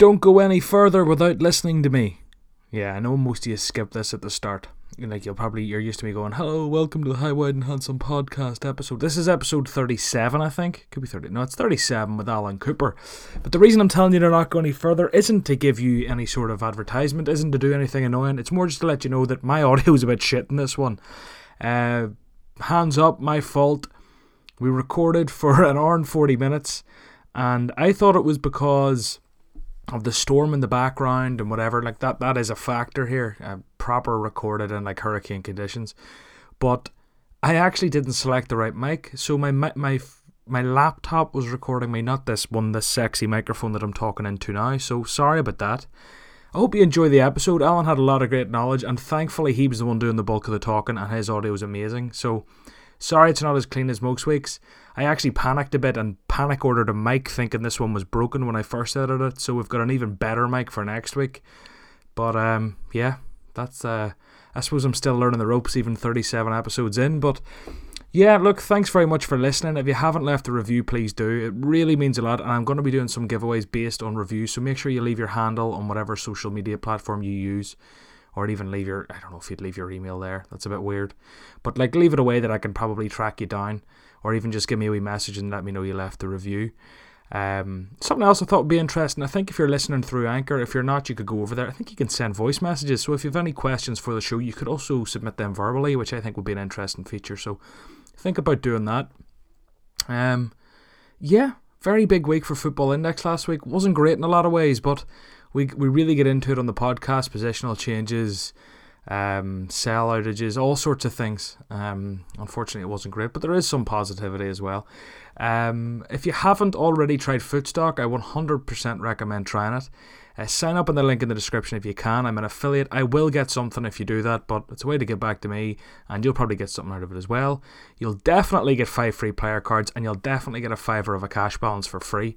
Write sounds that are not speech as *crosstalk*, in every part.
Don't go any further without listening to me. Yeah, I know most of you skip this at the start. Like you'll probably you're used to me going, "Hello, welcome to the High Wide and Handsome podcast episode." This is episode thirty-seven, I think. Could be thirty. No, it's thirty-seven with Allen Cooper. But the reason I'm telling you to not go any further isn't to give you any sort of advertisement, isn't to do anything annoying. It's more just to let you know that my *laughs* audio is a bit shit in this one. Uh, hands up, my fault. We recorded for an hour and forty minutes, and I thought it was because of the storm in the background and whatever like that that is a factor here uh, proper recorded in like hurricane conditions but i actually didn't select the right mic so my my my, my laptop was recording me not this one this sexy microphone that i'm talking into now so sorry about that I hope you enjoy the episode. Allen had a lot of great knowledge, and thankfully he was the one doing the bulk of the talking, and his audio was amazing. So, sorry it's not as clean as most weeks. I actually panicked a bit and panic ordered a mic thinking this one was broken when I first edited it, so we've got an even better mic for next week. But um yeah, that's uh I suppose I'm still learning the ropes even 37 episodes in, but yeah, look, thanks very much for listening. If you haven't left a review, please do. It really means a lot, and I'm going to be doing some giveaways based on reviews, so make sure you leave your handle on whatever social media platform you use or even leave your I don't know if you'd leave your email there. That's a bit weird. But like leave it away that I can probably track you down or even just give me a wee message and let me know you left the review. Um, something else I thought would be interesting. I think if you're listening through Anchor, if you're not, you could go over there. I think you can send voice messages. So if you have any questions for the show, you could also submit them verbally, which I think would be an interesting feature. So think about doing that. Um, yeah, very big week for Football Index last week. Wasn't great in a lot of ways, but we we really get into it on the podcast. Positional changes, um, sell outages, all sorts of things. Um, unfortunately, it wasn't great, but there is some positivity as well. Um, if you haven't already tried Footstock, I 100% recommend trying it. Uh, sign up in the link in the description if you can. I'm an affiliate. I will get something if you do that, but it's a way to get back to me, and you'll probably get something out of it as well. You'll definitely get five free player cards, and you'll definitely get a fiver of a cash balance for free.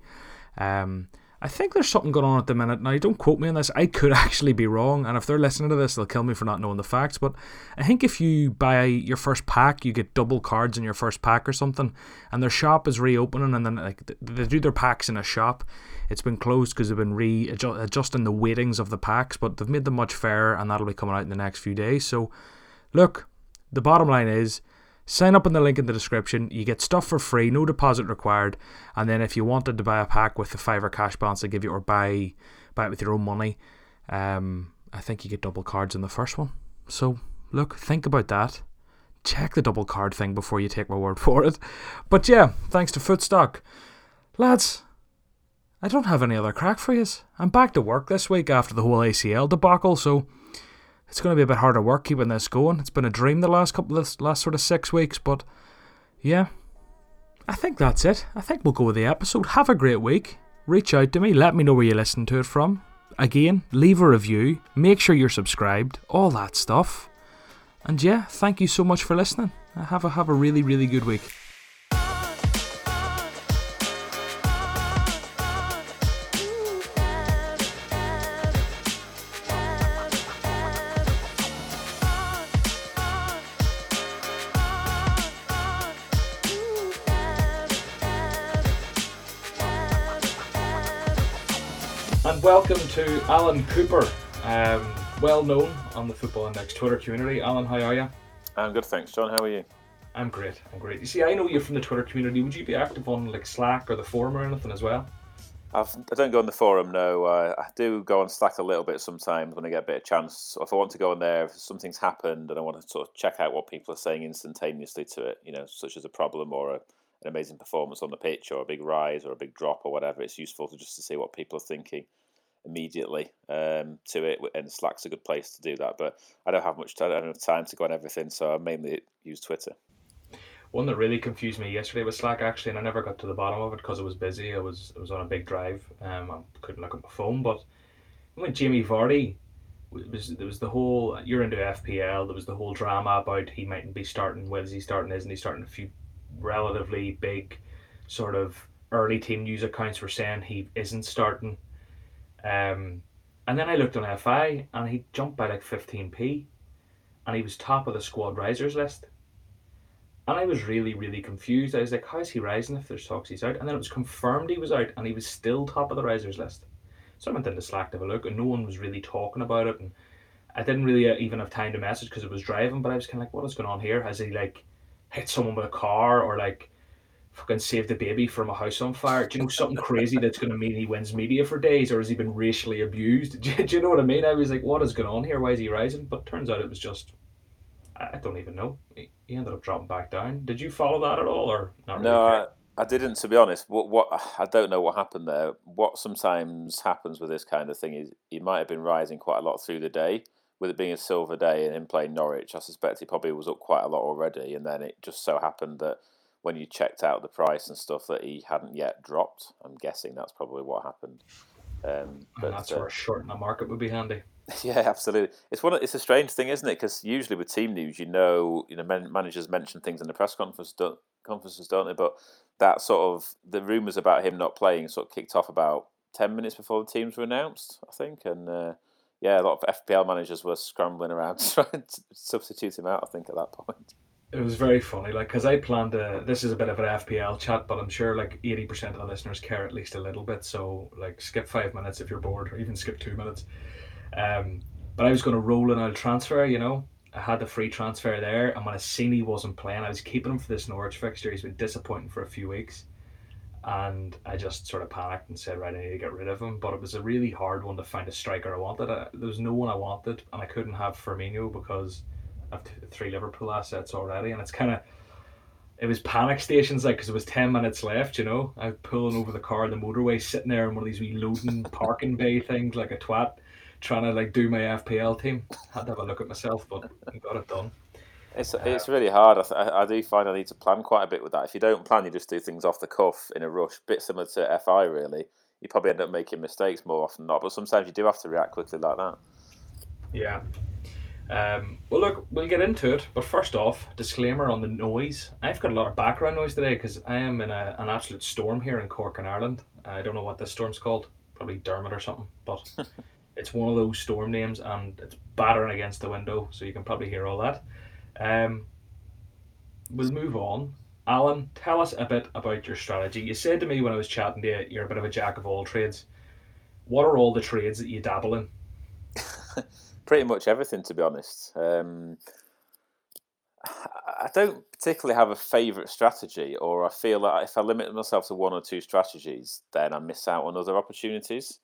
Um, I think there's something going on at the minute. Now, don't quote me on this. I could *laughs* actually be wrong, and if they're listening to this, they'll kill me for not knowing the facts. But I think if you buy your first pack, you get double cards in your first pack or something, and their shop is reopening, and then like they do their packs in a shop. It's been closed because they've been re adjusting the weightings of the packs, but they've made them much fairer, and that'll be coming out in the next few days. So, look, the bottom line is Sign up in the link in the description. You get stuff for free, no deposit required. And then if you wanted to buy a pack with the fiver cash balance they give you, or buy buy it with your own money, um, I think you get double cards in the first one. So look, think about that. Check the double card thing before you take my word *laughs* for it. But yeah, thanks to Footstock, lads. I don't have any other crack for you. I'm back to work this week after the whole ACL debacle, so it's going to be a bit harder work keeping this going. It's been a dream the last couple of last sort of six weeks, but yeah, I think that's it. I think we'll go with the episode. Have a great week. Reach out to me. Let me know where you listen to it from. Again, leave a review. Make sure you're subscribed. All that stuff. And yeah, thank you so much for listening. Have a have a really really good week. Allen Cooper, um, well known on the Football Index Twitter community. Allen, how are you? I'm good, thanks, John. How are you? I'm great. I'm great. You see, I know you're from the Twitter community. Would you be active on like Slack or the forum or anything as well? I've, I don't go on the forum, no. Uh, I do go on Slack a little bit sometimes when I get a bit of chance. If I want to go on there, if something's happened and I want to sort of check out what people are saying instantaneously to it, you know, such as a problem or a, an amazing performance on the pitch or a big rise or a big drop or whatever, it's useful to just to see what people are thinking immediately um, to it. And Slack's a good place to do that. But I don't have much time, I don't have time to go on everything, so I mainly use Twitter. One that really confused me yesterday was Slack actually, and I never got to the bottom of it because it was busy. I was I was on a big drive. Um, I couldn't look at my phone. But when Jamie Vardy was there was the whole you're into FPL. There was the whole drama about he mightn't be starting. When is he starting? Isn't he starting? A few relatively big, sort of early team news accounts were saying he isn't starting. Um, and then I looked on FI and he jumped by like 15p and he was top of the squad risers list. And I was really, really confused. I was like, how is he rising if there's talks he's out? And then it was confirmed he was out and he was still top of the risers list. So I went into Slack to have a look, and no one was really talking about it. And I didn't really uh, even have time to message because it was driving. But I was kind of like, "What is going on here? Has he like hit someone with a car, or like fucking save the baby from a house on fire? Do you know something crazy that's going to mean he wins media for days, or has he been racially abused? Do, *laughs* do you know what I mean? I was like, "What is going on here? Why is he rising?" But turns out it was just I don't even know. He ended up dropping back down. Did you follow that at all, or not? Really no, I, I, didn't. To be honest, what what I don't know what happened there. What sometimes happens with this kind of thing is he might have been rising quite a lot through the day. With it being a silver day and him playing Norwich, I suspect he probably was up quite a lot already. And then it just so happened that when you checked out the price and stuff, that he hadn't yet dropped. I'm guessing that's probably what happened. Um, but and that's uh, where a short in the market would be handy. *laughs* Yeah, absolutely. It's one. It's a strange thing, isn't it? Because usually with team news, you know, you know, managers mention things in the press conference, don't, conferences, don't they? But that sort of the rumours about him not playing sort of kicked off about ten minutes before the teams were announced, I think, and uh, yeah, a lot of FPL managers were scrambling around *laughs* trying to substitute him out. I think at that point. It was very funny, like because I planned to. This is a bit of an FPL chat, but I'm sure like eighty percent of the listeners care at least a little bit. So like, skip five minutes if you're bored, or even skip two minutes. Um, but I was going to roll an old transfer, you know. I had the free transfer there, and when I seen he wasn't playing, I was keeping him for this Norwich fixture. He's been disappointing for a few weeks, and I just sort of panicked and said, "Right, I need to get rid of him." But it was a really hard one to find a striker I wanted. I, there was no one I wanted, and I couldn't have Firmino because I've three Liverpool assets already, and it's kind of it was panic stations like because it was 10 minutes left you know i was pulling over the car on the motorway sitting there in one of these wee loading *laughs* parking bay things like a twat trying to like do my FPL team. Had to have a look at myself, but I got it done. It's uh, it's really hard. I, th- I do find I need to plan quite a bit with that. If you don't plan, you just do things off the cuff in a rush. Bit similar to FI, really. You probably end up making mistakes more often than not, but sometimes you do have to react quickly like that. Yeah. Um, well, look, we'll get into it. But first off, disclaimer on the noise. I've got a lot of background noise today because I am in a, an absolute storm here in Cork in Ireland. I don't know what this storm's called. Probably Dermot or something. But *laughs* it's one of those storm names and it's battering against the window, so you can probably hear all that. Um, we'll move on. Allen, tell us a bit about your strategy. You said to me when I was chatting to you, you're a bit of a jack of all trades. What are all the trades that you dabble in? *laughs* Pretty much everything, to be honest. Um, I don't particularly have a favourite strategy, or I feel that if I limit myself to one or two strategies, then I miss out on other opportunities.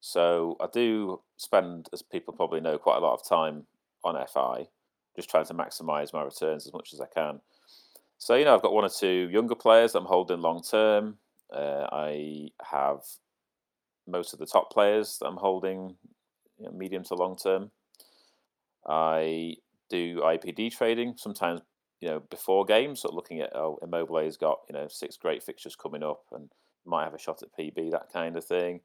So I do spend, as people probably know, quite a lot of time on FI, just trying to maximise my returns as much as I can. So you know, I've got one or two younger players I'm holding long term. Uh, I have most of the top players that I'm holding you know, medium to long term. I do IPD trading sometimes, you know, before games, so looking at oh, Immobile's got you know six great fixtures coming up and might have a shot at PB, that kind of thing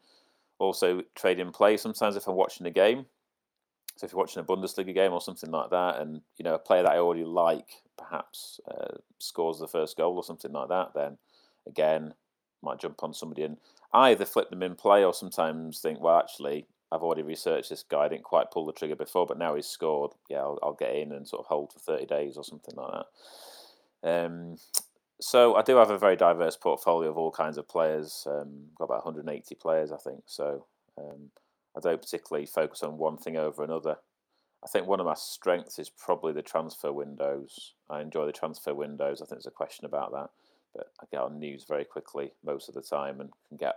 also trade in play sometimes if I'm watching a game. So if you're watching a Bundesliga game or something like that, and you know a player that I already like perhaps uh, scores the first goal or something like that, then again might jump on somebody and either flip them in play or sometimes think, well, actually I've already researched this guy. I didn't quite pull the trigger before, but now he's scored. Yeah, I'll, I'll get in and sort of hold for thirty days or something like that. Um, so I do have a very diverse portfolio of all kinds of players. Um, got about 180 players, I think. So um, I don't particularly focus on one thing over another. I think one of my strengths is probably the transfer windows. I enjoy the transfer windows. I think there's a question about that, but I get on news very quickly most of the time and can get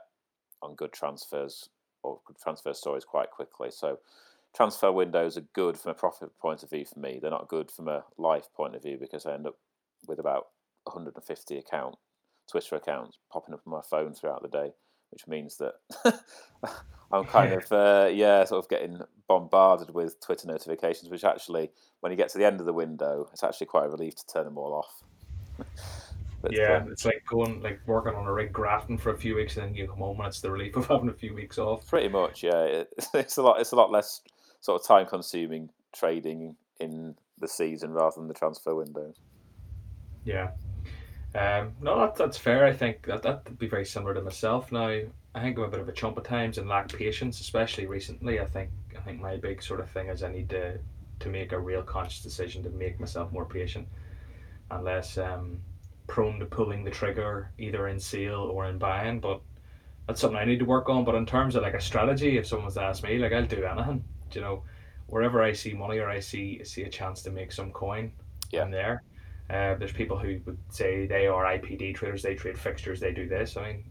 on good transfers or transfer stories quite quickly. So transfer windows are good from a profit point of view for me. They're not good from a life point of view because I end up with about 150 account Twitter accounts popping up on my phone throughout the day, which means that *laughs* I'm kind of uh, yeah, sort of getting bombarded with Twitter notifications. Which actually, when you get to the end of the window, it's actually quite a relief to turn them all off. *laughs* but, yeah, um, it's like going like working on a rig grafting for a few weeks, and then you come home and it's the relief of *laughs* having a few weeks off. Pretty much, yeah. It, *laughs* it's a lot. It's a lot less sort of time consuming trading in the season rather than the transfer windows. Yeah, um, no, that, that's fair. I think that that'd be very similar to myself. Now, I think I'm a bit of a chump at times and lack patience, especially recently. I think I think my big sort of thing is I need to to make a real conscious decision to make myself more patient and less um, prone to pulling the trigger either in sale or in buying. But that's something I need to work on. But in terms of like a strategy, if someone's to ask me, like I'll do anything. You know, wherever I see money or I see see a chance to make some coin, yeah. I'm there. Uh, there's people who would say they are IPD traders, they trade fixtures, they do this. I mean,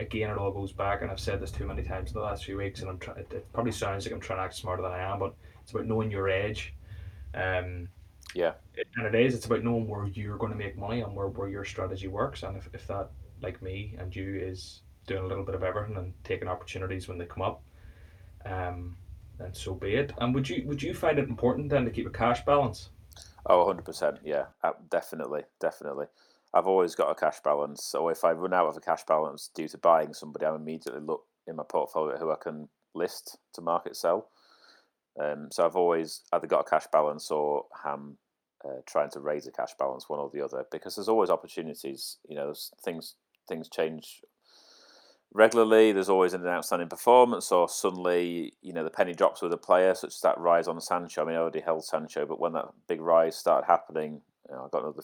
again, it all goes back, and I've said this too many times in the last few weeks, and I'm trying. It probably sounds like I'm trying to act smarter than I am, but it's about knowing your edge. Um, yeah, and it is. It's about knowing where you're going to make money and where, where your strategy works, and if, if that, like me and you, is doing a little bit of everything and taking opportunities when they come up, um, then so be it. And would you would you find it important then to keep a cash balance? Oh, 100%. Yeah, definitely. Definitely. I've always got a cash balance. So if I run out of a cash balance due to buying somebody, I immediately look in my portfolio who I can list to market sell. Um, so I've always either got a cash balance or am uh, trying to raise a cash balance, one or the other, because there's always opportunities. You know, things things change regularly. There's always an outstanding performance, or suddenly, you know, the penny drops with a player, such as that rise on Sancho. I mean, I already held Sancho, but when that big rise started happening, you know, I got another,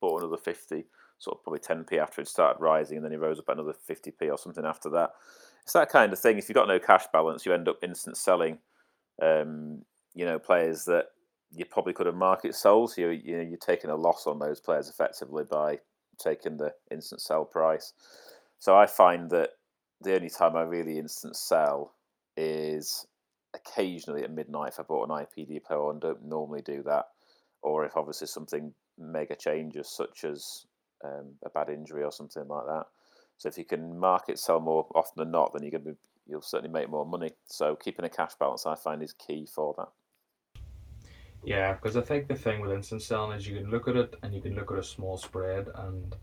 bought another 50, sort of probably 10p after it started rising, and then he rose up another 50p or something after that. It's that kind of thing. If you've got no cash balance, you end up instant selling, um, you know, players that you probably could have market sold. So you, you know, you're taking a loss on those players effectively by taking the instant sell price. So I find that the only time I really instant sell is occasionally at midnight if I bought an IPD player and don't normally do that, or if obviously something mega changes such as um, a bad injury or something like that. So if you can market sell more often than not, then you're going to be, you'll certainly make more money. So keeping a cash balance, I find, is key for that. Yeah, because I think the thing with instant selling is you can look at it and you can look at a small spread and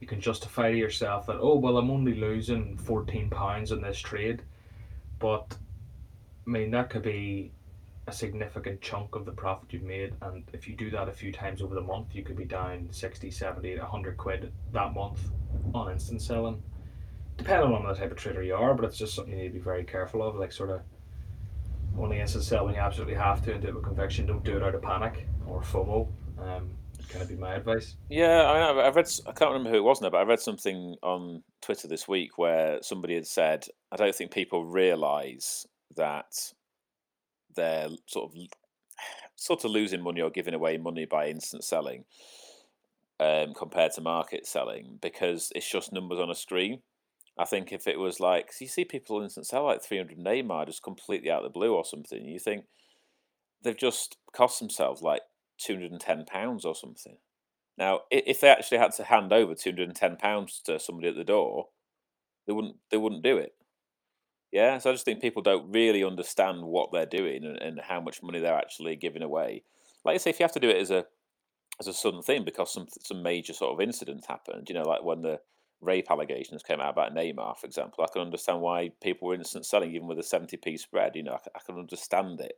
you can justify to yourself that oh well I'm only losing fourteen pounds in this trade, but I mean that could be a significant chunk of the profit you've made and if you do that a few times over the month you could be down 60 70 100 quid that month on instant selling depending on the type of trader you are but it's just something you need to be very careful of like sort of only instant sell when you absolutely have to and do it with conviction don't do it out of panic or FOMO um, kind of be my advice. Yeah, I mean, I've read. I can't remember who it was now, but I read something on Twitter this week where somebody had said, "I don't think people realise that they're sort of sort of losing money or giving away money by instant selling um, compared to market selling because it's just numbers on a screen." I think if it was like, you see people instant sell like 300 Neymar just completely out of the blue or something, you think they've just cost themselves like two hundred and ten pounds or something. Now, if they actually had to hand over two hundred and ten pounds to somebody at the door, they wouldn't. They wouldn't do it. Yeah, so I just think people don't really understand what they're doing and, and how much money they're actually giving away. Like I say, if you have to do it as a as a sudden thing because some some major sort of incident happened, you know, like when the rape allegations came out about Neymar, for example, I can understand why people were instant selling even with a seventy p spread. You know, I, I can understand it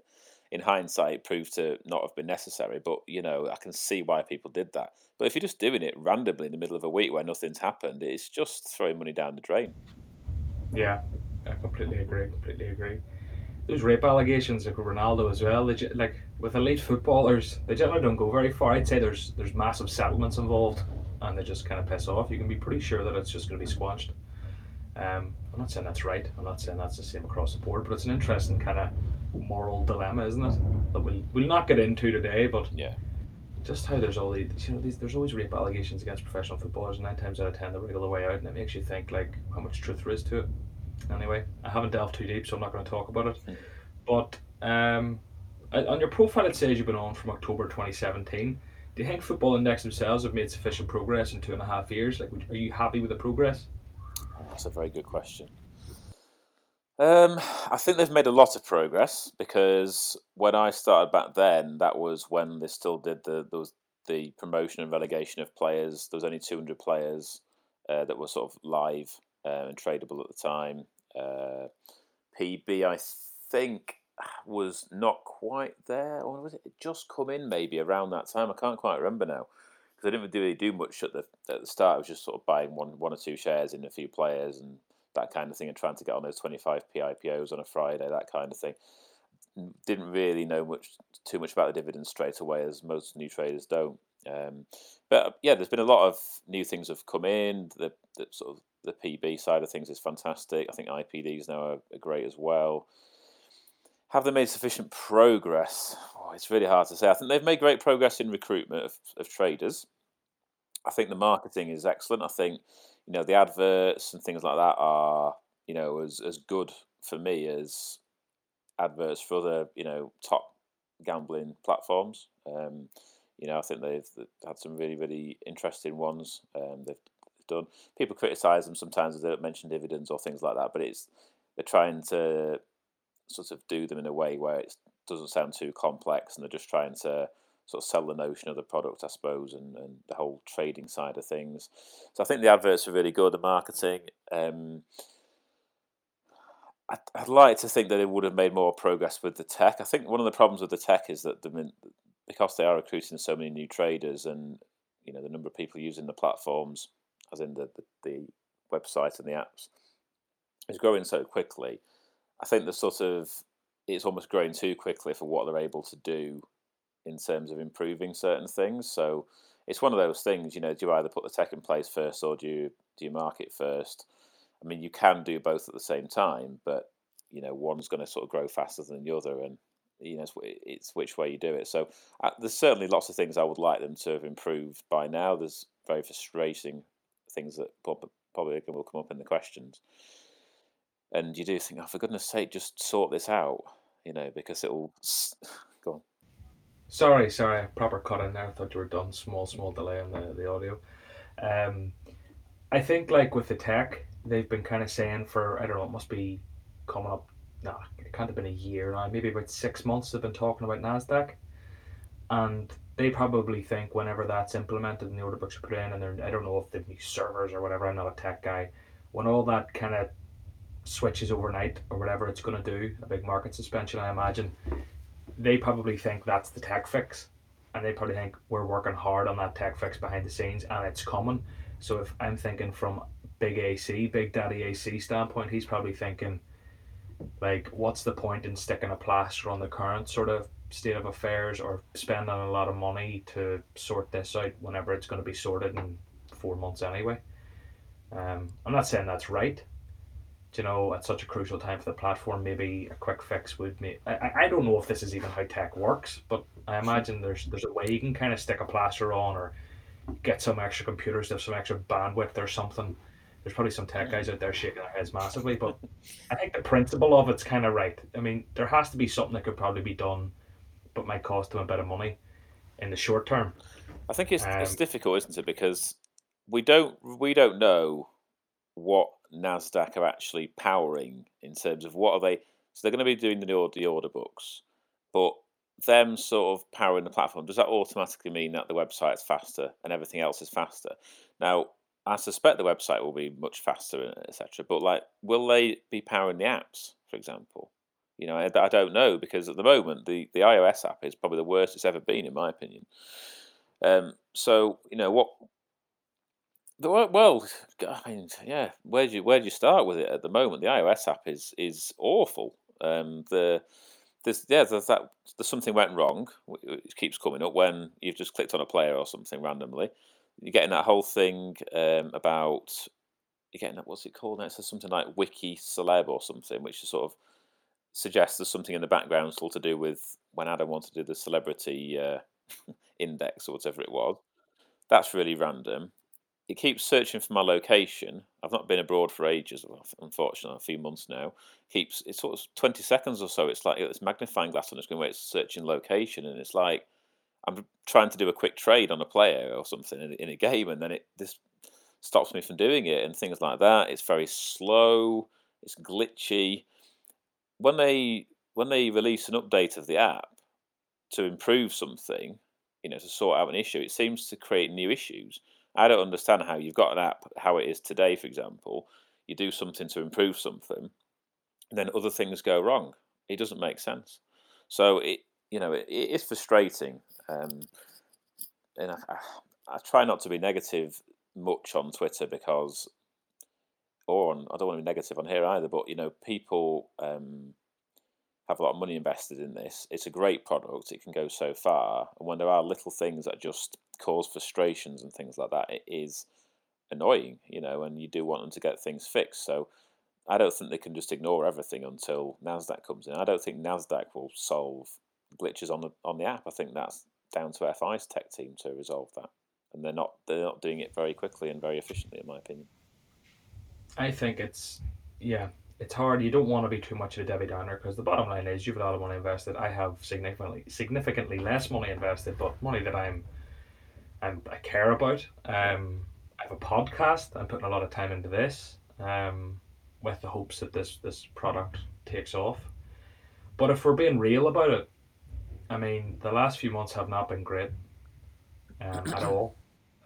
in hindsight proved to not have been necessary. But you know, I can see why people did that. But if you're just doing it randomly in the middle of a week where nothing's happened, it's just throwing money down the drain. Yeah, I completely agree. Completely agree. Those rape allegations, like Ronaldo as well, like with elite footballers, they generally don't go very far. I'd say there's there's massive settlements involved, and they just kind of piss off. You can be pretty sure that it's just going to be squashed. Um, I'm not saying that's right. I'm not saying that's the same across the board, but it's an interesting kind of moral dilemma, isn't it? That we'll we'll not get into today, but yeah, just how there's all these you know these there's always rape allegations against professional footballers, and nine times out of ten they wriggle the way out, and it makes you think like how much truth there is to it. Anyway, I haven't delved too deep, so I'm not going to talk about it. But um, on your profile, it says you've been on from October 2017. Do you think Football Index themselves have made sufficient progress in two and a half years? Like, are you happy with the progress? That's a very good question. Um, I think they've made a lot of progress because when I started back then, that was when they still did the there was the promotion and relegation of players. There was only two hundred players uh, that were sort of live uh, and tradable at the time. Uh, PB, I think, was not quite there, or was it just come in maybe around that time? I can't quite remember now because I didn't really do much at the at the start. I was just sort of buying one one or two shares in a few players and that kind of thing and trying to get on those 25p IPOs on a Friday, that kind of thing. Didn't really know much too much about the dividends straight away, as most new traders don't. Um, but yeah, there's been a lot of new things have come in. The, the sort of the PB side of things is fantastic. I think IPDs now are, are great as well. Have they made sufficient progress? Oh, it's really hard to say. I think they've made great progress in recruitment of, of traders. I think the marketing is excellent. I think you know the adverts and things like that are you know as as good for me as adverts for other you know top gambling platforms. Um, you know, I think they've, had some really really interesting ones. Um, they've done. People criticise them sometimes as they don't mention dividends or things like that, but it's they're trying to sort of do them in a way where it doesn't sound too complex, and they're just trying to sort of sell the notion of the product, I suppose, and, and the whole trading side of things. So I think the adverts are really good, the marketing. Um, I'd, I'd like to think that it would have made more progress with the tech. I think one of the problems with the tech is that the, because they are recruiting so many new traders and you know the number of people using the platforms, as in the, the, the website and the apps, is growing so quickly. I think the sort of it's almost growing too quickly for what they're able to do in terms of improving certain things. So it's one of those things, you know, do you either put the tech in place first or do you do you market first? I mean, you can do both at the same time, but you know, one's going to sort of grow faster than the other, and you know, it's, it's which way you do it. So uh, there's certainly lots of things I would like them to have improved by now. There's very frustrating things that probably will come up in the questions, and you do think, oh, for goodness' sake, just sort this out, you know, because it'll *sighs* go on. Sorry, sorry, proper cut in there. I thought you were done. Small, small delay on the, the audio. Um, I think like with the tech, they've been kind of saying for I don't know, it must be coming up. Nah, it can't have been a year now. Maybe about six months. They've been talking about Nasdaq, and they probably think whenever that's implemented and the order books are put in, and I don't know if they've new servers or whatever. I'm not a tech guy. When all that kind of switches overnight or whatever it's going to do, a big market suspension, I imagine they probably think that's the tech fix, and they probably think we're working hard on that tech fix behind the scenes, and it's coming. So if I'm thinking from Big AC, Big Daddy AC standpoint, he's probably thinking, like, what's the point in sticking a plaster on the current sort of state of affairs or spending a lot of money to sort this out whenever it's going to be sorted in four months anyway. Um, I'm not saying that's right, you know, at such a crucial time for the platform, maybe a quick fix would make. I, I don't know if this is even how tech works, but I imagine there's there's a way you can kind of stick a plaster on or get some extra computers have some extra bandwidth or something. There's probably some tech guys out there shaking their heads massively, but *laughs* I think the principle of it's kind of right. I mean, there has to be something that could probably be done, but might cost them a bit of money in the short term. I think it's um, it's difficult, isn't it? Because we don't we don't know what Nasdaq are actually powering in terms of what are they. So they're going to be doing the order, the order books, but them sort of powering the platform does that automatically mean that the website's faster and everything else is faster? Now, I suspect the website will be much faster, etc. But like, will they be powering the apps, for example? You know, I, I, don't know because at the moment the the iOS app is probably the worst it's ever been, in my opinion. Um, so you know what well, I mean, yeah. Where do you where do you start with it at the moment? The iOS app is is awful. Um, the there's yeah, there's that there's something went wrong. It keeps coming up when you've just clicked on a player or something randomly. You're getting that whole thing um, about you're getting that what's it called? Now? It says something like Wiki Celeb or something, which is sort of suggests there's something in the background still to do with when Adam wanted to do the celebrity uh, *laughs* index or whatever it was. That's really random it keeps searching for my location. I've not been abroad for ages, unfortunately, a few months now. Keeps it's sort of twenty seconds or so. It's like this magnifying glass on the screen where it's searching location, and it's like I'm trying to do a quick trade on a player or something in, in a game, and then it this stops me from doing it, and things like that. It's very slow. It's glitchy. When they when they release an update of the app to improve something, you know, to sort out an issue, it seems to create new issues I don't understand how you've got an app how it is today, for example. You do something to improve something, and then other things go wrong. It doesn't make sense. So it, you know, it, it is frustrating, um, and I, I, I, try not to be negative much on Twitter because, or on, I don't want to be negative on here either. But you know, people um, have a lot of money invested in this. It's a great product. It can go so far. And when there are little things that just cause frustrations and things like that, it is annoying, you know, and you do want them to get things fixed. So I don't think they can just ignore everything until Nasdaq comes in. I don't think Nasdaq will solve glitches on the on the app. I think that's down to FI's tech team to resolve that, and they're not they're not doing it very quickly and very efficiently, in my opinion. I think it's yeah, it's hard. You don't want to be too much of a Debbie Downer because the bottom line is you've a lot of money invested. I have significantly significantly less money invested, but money that I'm, I'm I care about. Um, I have a podcast. I'm putting a lot of time into this, um, with the hopes that this this product takes off. But if we're being real about it, I mean, the last few months have not been great, um, at all.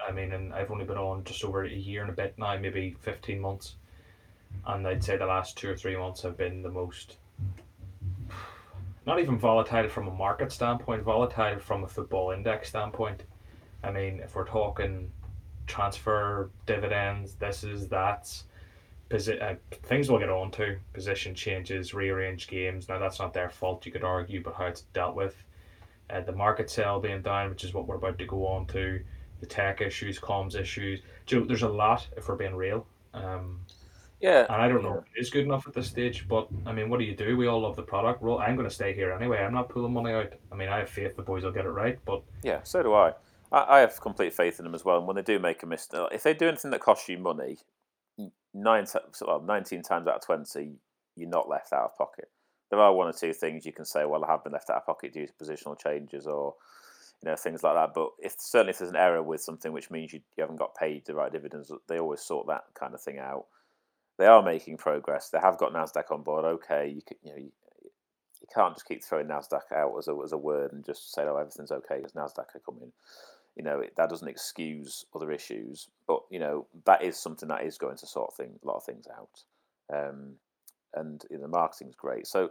I mean, and I've only been on just over a year and a bit now, maybe fifteen months and I'd say the last two or three months have been the most not even volatile from a market standpoint, volatile from a football index standpoint. I mean, if we're talking transfer dividends, this is that's posi- uh, things we'll get on to position changes, rearrange games. Now that's not their fault, you could argue, but how it's dealt with. Uh, the market sale being down, which is what we're about to go on to, the tech issues, comms issues. Joe, there's a lot if we're being real. Um, yeah. And I don't know if it is good enough at this stage, but I mean, what do you do? We all love the product. Well, I'm going to stay here anyway. I'm not pulling money out. I mean, I have faith the boys will get it right, but yeah, so do I. I, I have complete faith in them as well. And when they do make a mistake, uh, if they do anything that costs you money, nine, well, 19 times out of 20, you're not left out of pocket. There are one or two things you can say, well, I have been left out of pocket due to positional changes or you know things like that. But if certainly if there's an error with something which means you, you haven't got paid the right dividends, they always sort that kind of thing out they are making progress. They have got Nasdaq on board. Okay, you can, you know you, you can't just keep throwing Nasdaq out as a as a word and just say oh everything's okay because Nasdaq are coming. You know it, that doesn't excuse other issues, but you know that is something that is going to sort thing, a lot of things out. Um, and you know, the marketing's great. So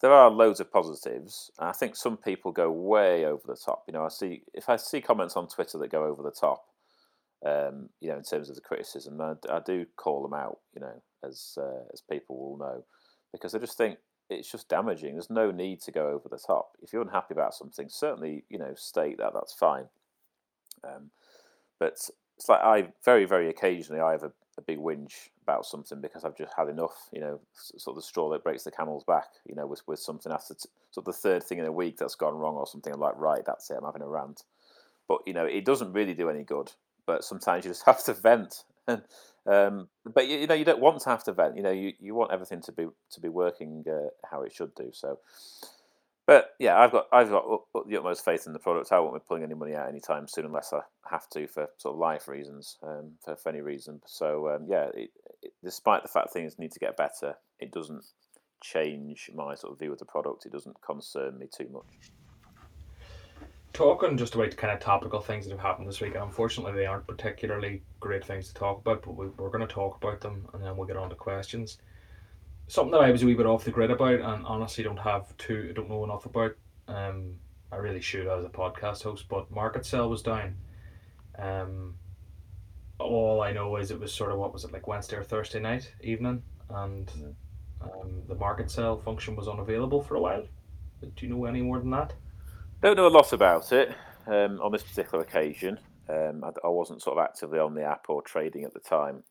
there are loads of positives. I think some people go way over the top. You know, I see if I see comments on Twitter that go over the top, um, you know, in terms of the criticism, I, I do call them out. You know, as uh, as people will know, because I just think it's just damaging. There's no need to go over the top. If you're unhappy about something, certainly you know state that. That's fine. Um, but it's like I very very occasionally I have a, a big whinge about something because I've just had enough. You know, sort of the straw that breaks the camel's back. You know, with with something after t- sort of the third thing in a week that's gone wrong or something. I'm like, right, that's it. I'm having a rant. But you know, it doesn't really do any good. But sometimes you just *laughs* have to vent. Um, but you, you, know, you don't want to have to vent. You know, you, you want everything to be to be working uh, how it should do. So, but yeah, I've got I've got the utmost faith in the product. I won't be pulling any money out anytime soon unless I have to for sort of life reasons, um, for, for any reason. So um, yeah, it, it, despite the fact things need to get better, it doesn't change my sort of view of the product. It doesn't concern me too much talking just about kind of topical things that have happened this week, and unfortunately they aren't particularly great things to talk about, but we, are going to talk about them and then we'll get on to questions. Something that I was a wee bit off the grid about and honestly don't have too, I don't know enough about. Um, I really should as a podcast host, but market sell was down. Um, all I know is it was sort of what was it like Wednesday or Thursday night evening, and um, the market sell function was unavailable for a while. Do you know any more than that? Don't know a lot about it um, on this particular occasion. Um, I, I, wasn't sort of actively on the app or trading at the time,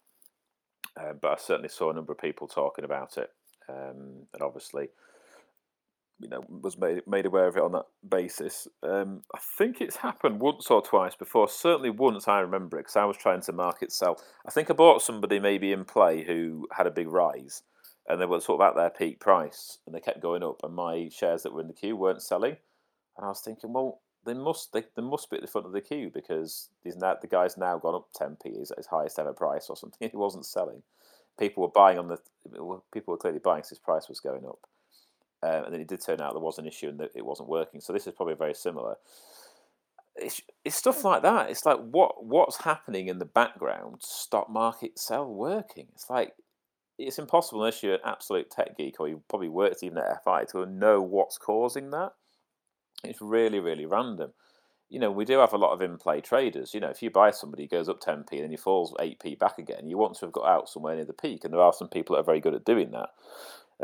uh, but I certainly saw a number of people talking about it, um, and obviously, you know, was made made aware of it on that basis. Um, I think it's happened once or twice before. Certainly once I remember it because I was trying to market sell. I think I bought somebody maybe in play who had a big rise, and they were sort of at their peak price, and they kept going up, and my shares that were in the queue weren't selling. And I was thinking, well, they must they, they must be at the front of the queue because he's now, the guy's now gone up 10p, he's at his highest ever price or something. *laughs* He wasn't selling. People were buying on the people were clearly buying because his price was going up. Um, and then it did turn out there was an issue and that it wasn't working. So this is probably very similar. It's, it's stuff like that. It's like what what's happening in the background to stop market sell working. It's like it's impossible unless you're an absolute tech geek or you probably worked even at FI to know what's causing that. It's really, really random. You know, we do have a lot of in-play traders. You know, if you buy somebody who goes up 10p and then he falls 8p back again, you want to have got out somewhere near the peak, and there are some people that are very good at doing that.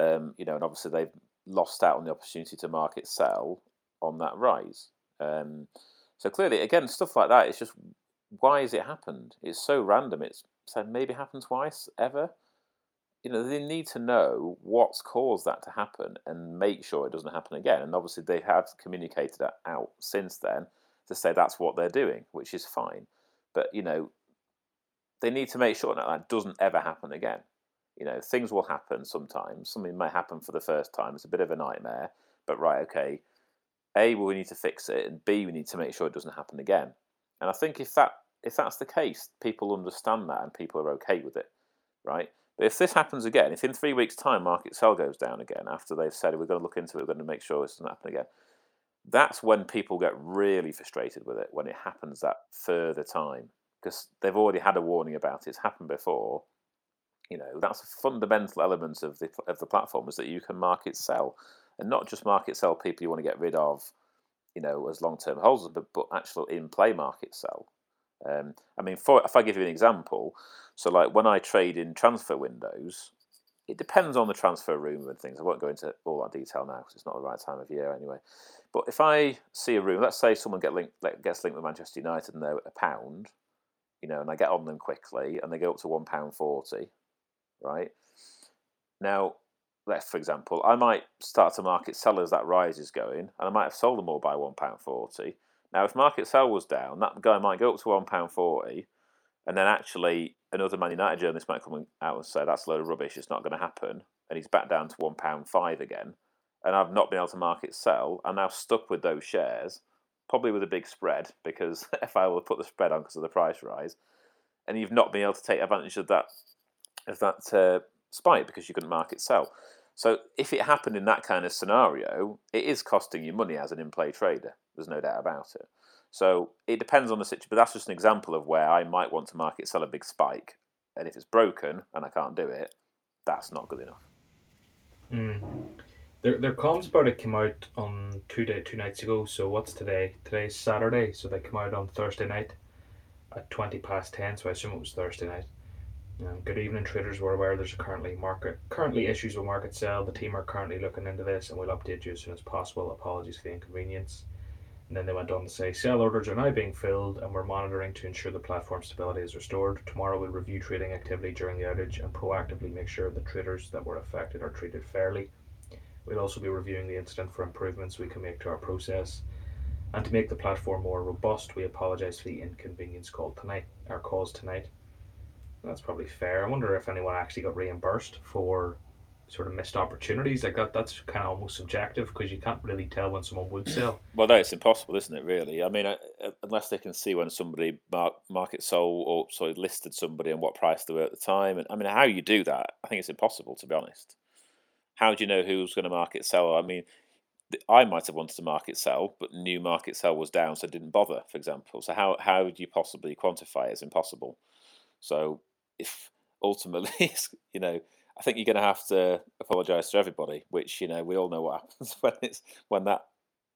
Um, you know, and obviously they've lost out on the opportunity to market sell on that rise. Um, so clearly, again, stuff like that. It's just why has it happened? It's so random. It's said maybe happened twice ever. You know, they need to know what's caused that to happen and make sure it doesn't happen again. And obviously, they have communicated that out since then to say that's what they're doing, which is fine. But you know, they need to make sure that that doesn't ever happen again. You know, things will happen sometimes. Something may happen for the first time. It's a bit of a nightmare. But right, okay. A, well, we need to fix it, and B, we need to make sure it doesn't happen again. And I think if that if that's the case, people understand that and people are okay with it, right? But if this happens again, if in three weeks' time market sell goes down again after they've said we're going to look into it, we're going to make sure this doesn't happen again, that's when people get really frustrated with it when it happens that further time because they've already had a warning about it. It's happened before. You know, that's a fundamental element of the of the platform is that you can market sell, and not just market sell people you want to get rid of, you know, as long term holders, but but actual in play market sell. Um, I mean, for, if I give you an example, so like when I trade in transfer windows, it depends on the transfer room and things. I won't go into all that detail now because it's not the right time of year anyway. But if I see a room, let's say someone get linked, gets linked with Manchester United and they're a pound, you know, and I get on them quickly, and they go up to one pound forty, right? Now, let's for example, I might start to market sell as that rise is going, and I might have sold them all by one pound forty. Now, if market sell was down, that guy might go up to one pound forty, and then actually another Man United journalist might come out and say that's a load of rubbish. It's not going to happen, and he's back down to one pound five again. And I've not been able to market sell. I'm now stuck with those shares probably with a big spread because *laughs* FI will put the spread on because of the price rise, and you've not been able to take advantage of that of that uh, spike because you couldn't market sell. So if it happened in that kind of scenario, it is costing you money as an in-play trader. There's no doubt about it. So it depends on the situation, but that's just an example of where I might want to market sell a big spike, and if it's broken and I can't do it, that's not good enough. Mm. Their their comms about it came out on two day two nights ago. So what's today? Today's Saturday. So they come out on Thursday night at twenty past ten. So I assume it was Thursday night. Um, good evening, traders. We're aware there's currently market currently issues with market sell. The team are currently looking into this, and we'll update you as soon as possible. Apologies for the inconvenience. And then they went on to say sell orders are now being filled, and we're monitoring to ensure the platform stability is restored. Tomorrow we'll review trading activity during the outage and proactively make sure the traders that were affected are treated fairly. We'll also be reviewing the incident for improvements we can make to our process. And to make the platform more robust, we apologise for the inconvenience called tonight, our calls tonight. That's probably fair. I wonder if anyone actually got reimbursed for sort of missed opportunities like that. That's kind of almost subjective because you can't really tell when someone would sell. *clears throat* Well, no, it's impossible, isn't it? Really. I mean, uh, uh, unless they can see when somebody mark, market sold or sorry listed somebody and what price they were at the time, and I mean, how you do that, I think it's impossible to be honest how do you know who's going to market sell? I mean, I might have wanted to market sell, but new market sell was down, so didn't bother, for example. So how how do you possibly quantify it? It's impossible. So if ultimately, *laughs* you know, I think you're going to have to apologise to everybody, which you know we all know what happens *laughs* when it's when that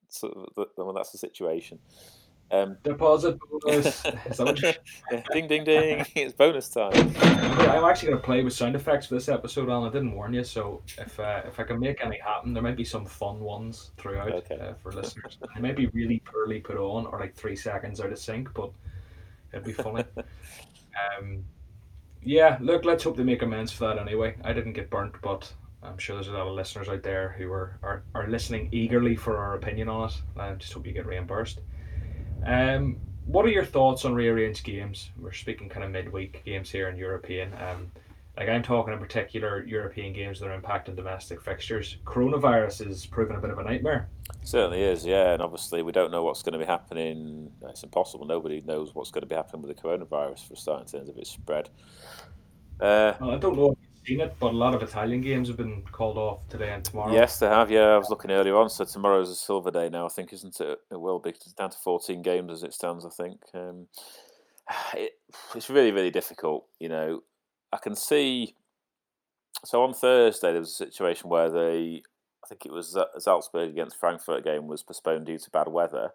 sort of, when that's the situation. Um, Deposit bonus. *laughs* *laughs* ding, ding, ding. it's bonus time. Yeah, I'm actually going to play with sound effects for this episode, and I didn't warn you. So if uh, if I can make any happen, there might be some fun ones throughout okay. uh, for listeners. They might be really poorly put on or like three seconds out of sync, but it'd be funny. um, yeah, look, let's hope they make amends for that anyway. I didn't get burnt, but I'm sure there's a lot of listeners out there who are, are, are listening eagerly for our opinion on it. I just hope you get reimbursed. Um, what are your thoughts on rearranged games? We're speaking kind of midweek games here in European. Um, like I'm talking in particular European games that are impacting domestic fixtures. Coronavirus is proving a bit of a nightmare. certainly is, yeah. And obviously, we don't know what's going to be happening. It's impossible. Nobody knows what's going to be happening with the coronavirus for starting in terms of its spread. Uh, well, I don't know seen it, but a lot of Italian games have been called off today and tomorrow. Yes, they have. Yeah, I was looking earlier on. So tomorrow's a silver day now, I think, isn't it? It will be. It's down to 14 games as it stands, I think. Um, *sighs* it, it's really, really difficult. You know, I can see. So on Thursday, there was a situation where they, I think it was Salzburg against Frankfurt game was postponed due to bad weather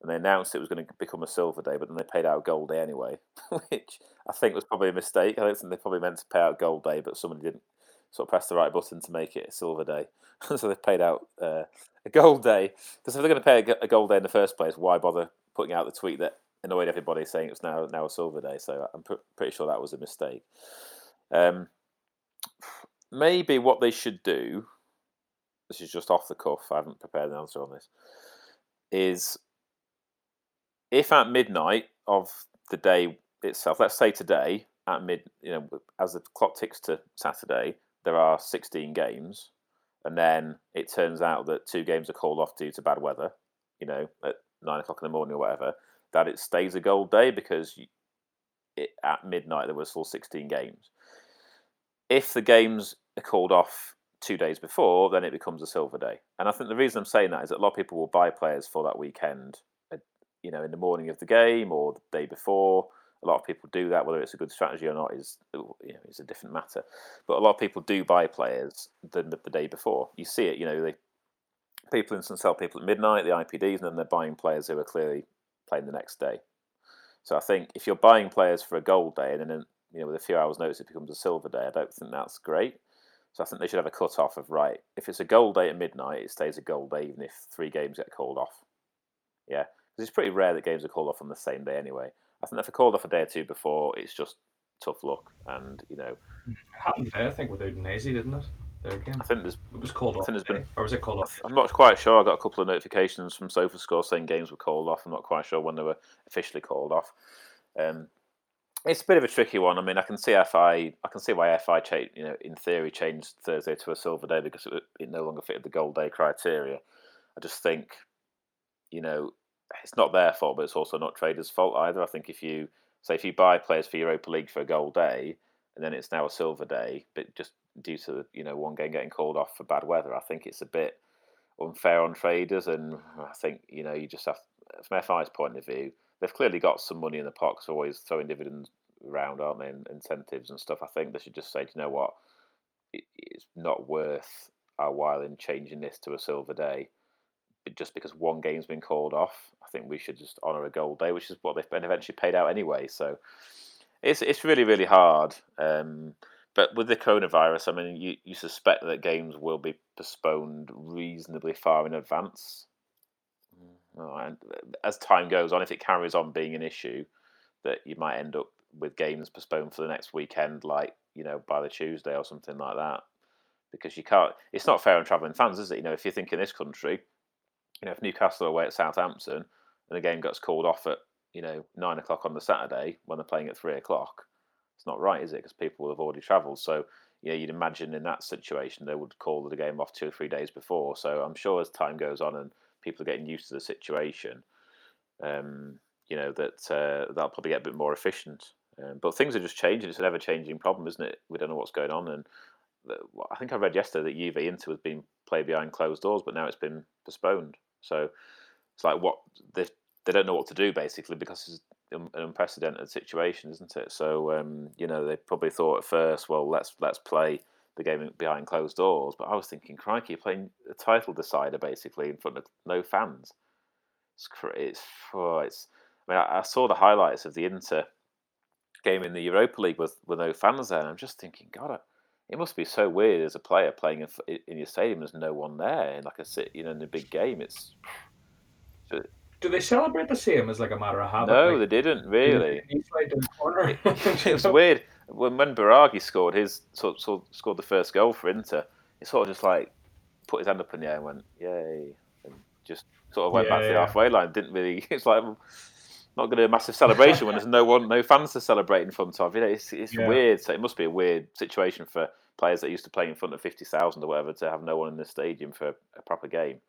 and they announced it was going to become a silver day, but then they paid out gold day anyway, *laughs* which I think was probably a mistake. I don't think they probably meant to pay out gold day, but somebody didn't sort of press the right button to make it a silver day. *laughs* so they've paid out uh, a gold day because if they're going to pay a gold day in the first place, why bother putting out the tweet that annoyed everybody saying it's now now a silver day? So I'm pr- pretty sure that was a mistake. Um, maybe what they should do. This is just off the cuff. I haven't prepared an answer on this. Is if at midnight of the day itself, let's say today at mid, you know, as the clock ticks to Saturday, there are 16 games, and then it turns out that two games are called off due to bad weather, you know, at nine o'clock in the morning or whatever, that it stays a gold day because it, at midnight there was still 16 games. If the games are called off two days before, then it becomes a silver day. And I think the reason I'm saying that is that a lot of people will buy players for that weekend, uh, you know, in the morning of the game or the day before a lot of people do that. Whether it's a good strategy or not is you know, is a different matter. But a lot of people do buy players than the, the day before. You see it. You know, they people instant sell people at midnight, the IPDs, and then they're buying players who are clearly playing the next day. So I think if you're buying players for a gold day and then um, you know with a few hours notice it becomes a silver day, I don't think that's great. So I think they should have a cut off of right. If it's a gold day at midnight, it stays a gold day even if three games get called off. Yeah, because it's pretty rare that games are called off on the same day anyway. I think if I called off a day or two before, it's just tough luck. And you know, it happened there, I think, with Udinese, didn't it? Again. I think there's it was called off. Been, or was it called off? I'm not quite sure. I got a couple of notifications from SofaScore saying games were called off. I'm not quite sure when they were officially called off. Um, it's a bit of a tricky one. I mean, I can see FI. I can see why FI, cha- you know, in theory, changed Thursday to a silver day because it, it no longer fitted the gold day criteria. I just think, you know, it's not their fault, but it's also not traders' fault either. I think if you say if you buy players for Europa League for a gold day and then it's now a silver day, but just due to you know one game getting called off for bad weather, I think it's a bit unfair on traders. And I think you know you just have from FI's point of view, they've clearly got some money in the pot always throwing dividends around, aren't they? And incentives and stuff. I think they should just say, you know what, it's not worth our while in changing this to a silver day just because one game's been called off, I think we should just honour a gold day, which is what they've been eventually paid out anyway. So it's it's really really hard. Um, but with the coronavirus, I mean, you, you suspect that games will be postponed reasonably far in advance. Mm, and as time goes on, if it carries on being an issue, that you might end up with games postponed for the next weekend, like you know by the Tuesday or something like that, because you can't. It's not fair on travelling fans, is it? You know, if you think in this country, you know, if Newcastle are away at Southampton and the game gets called off at you know nine o'clock on the Saturday when they're playing at three o'clock, it's not right, is it? Because people will have already travelled. So you know, you'd imagine in that situation they would call the game off two or three days before. So I'm sure as time goes on and people are getting used to the situation, um, you know that uh, that'll probably get a bit more efficient. Um, but things are just changing. It's an ever-changing problem, isn't it? We don't know what's going on, and I think I read yesterday that Juve Inter was being played behind closed doors, but now it's been postponed. So it's like what they they don't know what to do basically because it's an unprecedented situation, isn't it? So um, you know they probably thought at first, well, let's let's play the game behind closed doors. But I was thinking, crikey, you're playing a title decider basically in front of no fans. It's it's, oh, it's I mean, I, I saw the highlights of the Inter game in the Europa League with with no fans there, and I'm just thinking, God, it must be so weird as a player playing in, your stadium. There's no one there, like a you know in a big game. It's. Do they celebrate the same as like a matter of habit? No, like, they didn't really. it, *laughs* it was weird when when Biraghi scored his sort, sort, scored the first goal for Inter. He sort of just like put his hand up in the air and went yay, and just sort of went yeah, back to the halfway line. Didn't really. *laughs* It's like not going to do a massive celebration when there's no one, no fans to celebrate in front of. You know, it's it's yeah. weird. So it must be a weird situation for players that used to play in front of fifty thousand or whatever to have no one in the stadium for a proper game.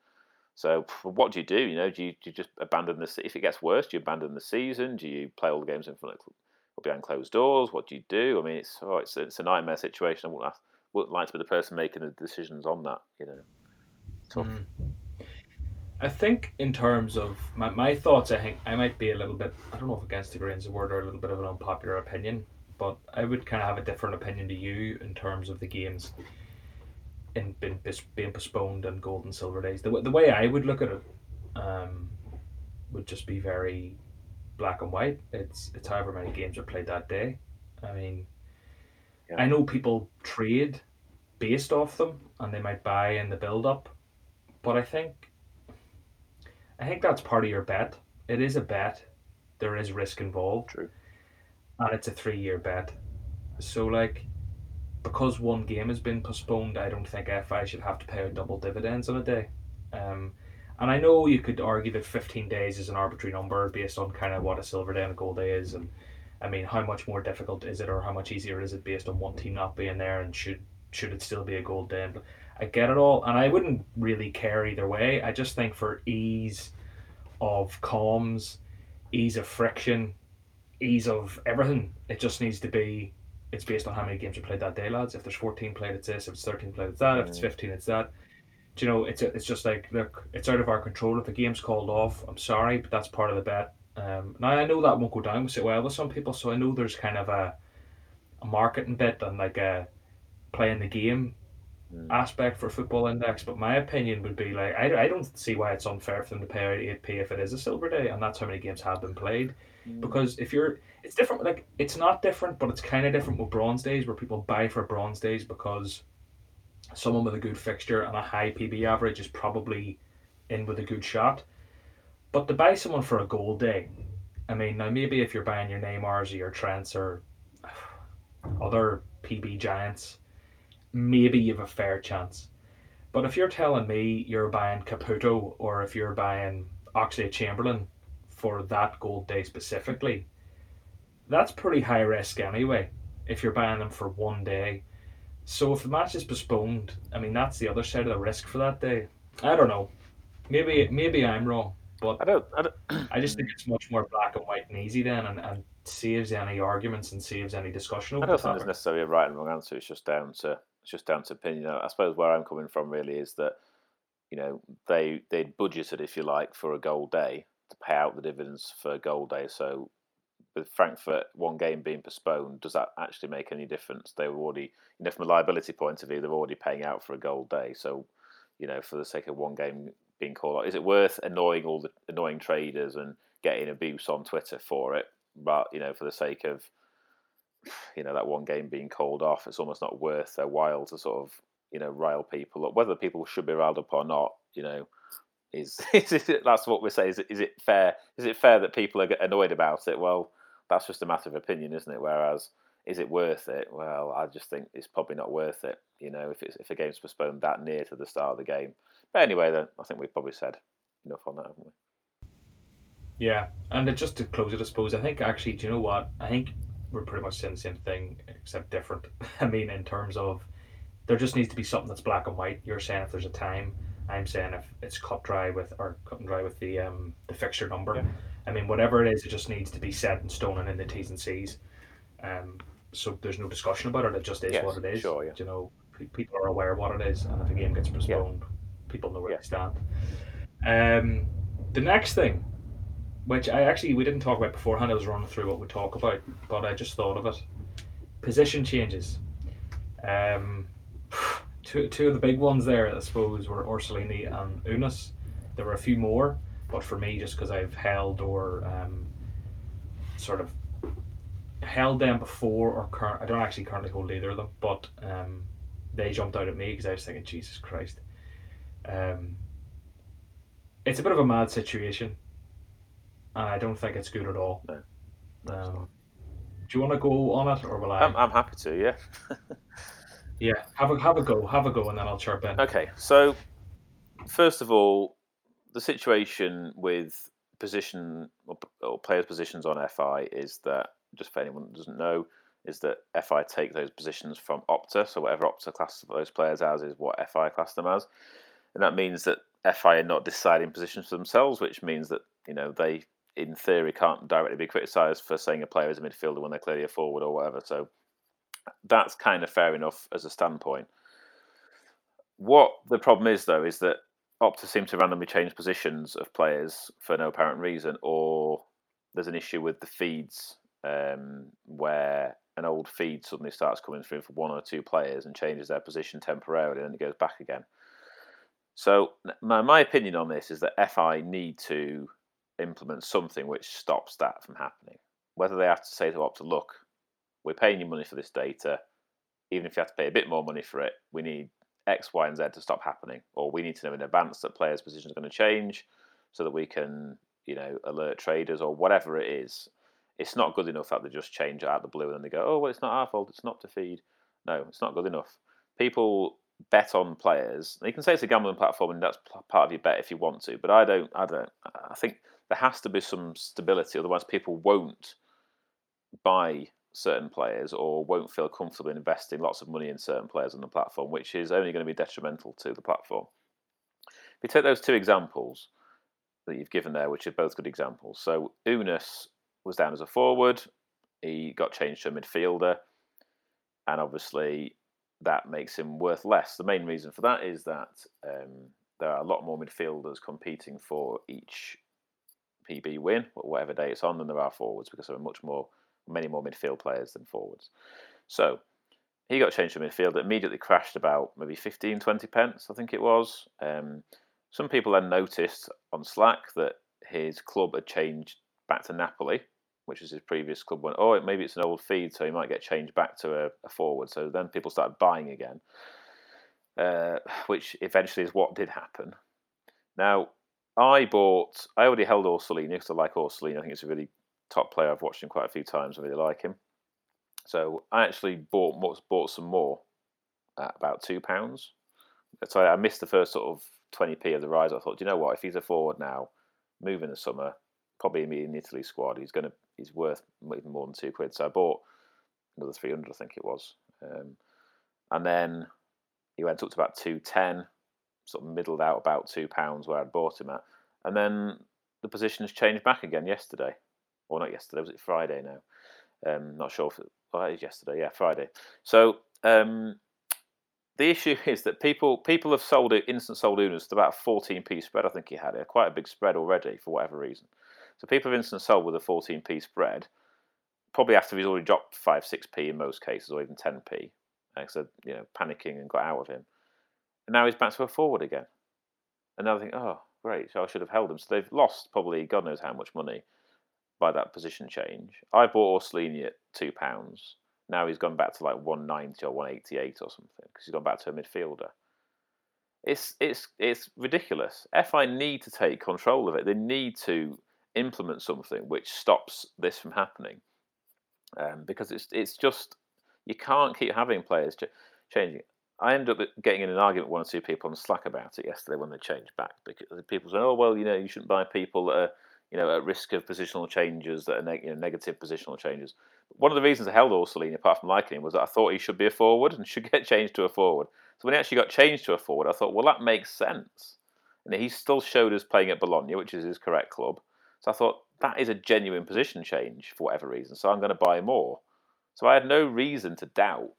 So what do you do? You know, do you, do you just abandon this? If it gets worse, do you abandon the season? Do you play all the games in front of or behind closed doors? What do you do? I mean, it's oh, it's, it's a nightmare situation. I wouldn't, wouldn't like to be the person making the decisions on that. You know, tough. Mm. I think in terms of my, my thoughts, I think I might be a little bit I don't know if against the grain is a word or a little bit of an unpopular opinion, but I would kind of have a different opinion to you in terms of the games in being, being postponed and gold and silver days. The, the way I would look at it um, would just be very black and white. It's it's however many games are played that day. I mean, yeah. I know people trade based off them, and they might buy in the build up. But I think, I think that's part of your bet. It is a bet. There is risk involved. True. And it's a three year bet. So like, because one game has been postponed, I don't think FI should have to pay out double dividends on a day. Um, and I know you could argue that 15 days is an arbitrary number based on kind of what a silver day and a gold day is. And I mean, how much more difficult is it or how much easier is it based on one team not being there and should should it still be a gold day? But I get it all. And I wouldn't really care either way. I just think for ease of comms, ease of friction, ease of everything, it just needs to be it's based on how many games you played that day, lads. If there's 14 played, it's this. If it's 13 played, it's that. If it's 15, it's that do you know, it's it's just like look, it's out of our control. If the game's called off, I'm sorry, but that's part of the bet. Um, now I know that won't go down so well with some people, so I know there's kind of a a marketing bit and like a playing the game mm. aspect for Football Index. But my opinion would be like I, I don't see why it's unfair for them to pay out eight p if it is a silver day, and that's how many games have been played. Mm. Because if you're, it's different. Like it's not different, but it's kind of different with bronze days where people buy for bronze days because someone with a good fixture and a high PB average is probably in with a good shot. But to buy someone for a gold day, I mean, now maybe if you're buying your Neymars or your Trents or other PB giants, maybe you have a fair chance. But if you're telling me you're buying Caputo or if you're buying Oxlade Chamberlain for that gold day specifically, that's pretty high risk anyway. If you're buying them for one day so if the match is postponed, I mean that's the other side of the risk for that day. I don't know. Maybe maybe I'm wrong, but I don't. I, don't, *clears throat* I just think it's much more black and white and easy then, and, and saves any arguments and saves any discussion. I don't think there's necessarily a right and wrong answer. It's just down to it's just down to opinion. I suppose where I'm coming from really is that you know they they budgeted, if you like, for a gold day to pay out the dividends for a gold day. So with Frankfurt one game being postponed, does that actually make any difference? They were already, you know, from a liability point of view, they're already paying out for a gold day. So, you know, for the sake of one game being called out, is it worth annoying all the annoying traders and getting abuse on Twitter for it? But you know, for the sake of you know that one game being called off, it's almost not worth their while to sort of you know rile people up. Whether people should be riled up or not, you know, is, *laughs* is it, that's what we say. Is it, is it fair? Is it fair that people are annoyed about it? Well, that's just a matter of opinion, isn't it? Whereas, is it worth it? Well, I just think it's probably not worth it. You know, if it's if a game's postponed that near to the start of the game. But anyway, then I think we've probably said enough on that, haven't we? Yeah, and just to close it, I suppose I think actually, do you know what? I think we're pretty much saying the same thing except different. *laughs* I mean, in terms of there just needs to be something that's black and white. You're saying if there's a time, I'm saying if it's cut dry with or cut and dry with the um the fixture number. Yeah. I mean, whatever it is, it just needs to be set in stone and in the T's and C's. Um, so there's no discussion about it. It just is yes, what it is. Sure, yeah. You know, people are aware of what it is, and if a game gets postponed, yeah. people know where yeah. they stand. Um, the next thing, which I actually we didn't talk about beforehand, I was running through what we talk about, but I just thought of it. Position changes. Um, two two of the big ones there, I suppose, were Orsolini and Ounas. There were a few more. But for me, just because I've held or um, sort of held them before or current, I don't actually currently hold either of them, but um, they jumped out at me because I was thinking, Jesus Christ. Um, it's a bit of a mad situation, and I don't think it's good at all. No. Um, do you want to go on it, or will I? I'm, I'm happy to. Yeah. *laughs* yeah, have a have a go, have a go, and then I'll chirp in. Okay, so first of all, the situation with position or, or players' positions on FI is that just for anyone that doesn't know, is that FI take those positions from Opta. So whatever Opta class those players as is what FI class them as, and that means that FI are not deciding positions for themselves, which means that you know they, in theory, can't directly be criticised for saying a player is a midfielder when they're clearly a forward or whatever. So that's kind of fair enough as a standpoint. What the problem is, though, is that Opta seem to randomly change positions of players for no apparent reason, or there's an issue with the feeds um, where an old feed suddenly starts coming through for one or two players and changes their position temporarily, and then it goes back again. So my, my opinion on this is that FI need to implement something which stops that from happening. Whether they have to say to Opta, look, we're paying you money for this data, even if you have to pay a bit more money for it, we need X, Y, and Z to stop happening, or we need to know in advance that players' positions are going to change, so that we can, you know, alert traders or whatever it is. It's not good enough that they just change out of the blue and then they go, oh well, it's not our fault. It's not to feed. No, it's not good enough. People bet on players. You can say it's a gambling platform and that's part of your bet if you want to, but I don't. I don't. I think there has to be some stability, otherwise people won't buy certain players or won't feel comfortable investing lots of money in certain players on the platform, which is only going to be detrimental to the platform. If you take those two examples that you've given there, which are both good examples. So Ounas was down as a forward, he got changed to a midfielder, and obviously that makes him worth less. The main reason for that is that um, there are a lot more midfielders competing for each PB win, whatever day it's on, than there are forwards because there are much more, many more midfield players than forwards. So he got changed to midfield. Immediately crashed about maybe 15, 20 pence, I think it was. Um, some people then noticed on Slack that his club had changed back to Napoli, which was his previous club. Went, oh, maybe it's an old feed, so he might get changed back to a, a forward. So then people started buying again, uh, which eventually is what did happen. Now, I bought. I already held Orsolini because I like Orsolini. I think it's a really top player. I've watched him quite a few times. I really like him. So I actually bought bought some more at about two pounds. So I missed the first sort of twenty p of the rise. I thought, do you know what? If he's a forward now, move in the summer, probably in the Italy squad, he's going to he's worth even more than two quid. So I bought another three hundred, I think it was, um, and then he went up to about two ten sort of middled out about two pounds where I'd bought him at, and then the position has changed back again yesterday, or not yesterday. Was it Friday now? Um, not sure if it, oh, it is yesterday. Yeah, Friday. So um, the issue *laughs* is that people people have sold it instant sold Ounas to about 14p spread. I think he had it quite a big spread already for whatever reason. So people have instant sold with a 14p spread, probably after he's already dropped five six p in most cases, or even 10p. So you know, panicking and got out of him. And now he's back to a forward again. And now they think, oh, great, so I should have held him. So they've lost probably God knows how much money by that position change. I bought Orsolini at £2. Now he's gone back to like 190 or 188 or something because he's gone back to a midfielder. It's, it's, it's ridiculous. FI need to take control of it. They need to implement something which stops this from happening. Um, because it's, it's just, you can't keep having players ch- changing. I ended up getting in an argument with one or two people on Slack about it yesterday when they changed back because people said, "Oh well, you know, you shouldn't buy people that are, you know, at risk of positional changes that are you know, negative positional changes." One of the reasons I held Orsolini, apart from liking him, was that I thought he should be a forward and *laughs* should get changed to a forward. So when he actually got changed to a forward, I thought, well, that makes sense. And he still showed us playing at Bologna, which is his correct club. So I thought that is a genuine position change for whatever reason. So I'm going to buy more. So I had no reason to doubt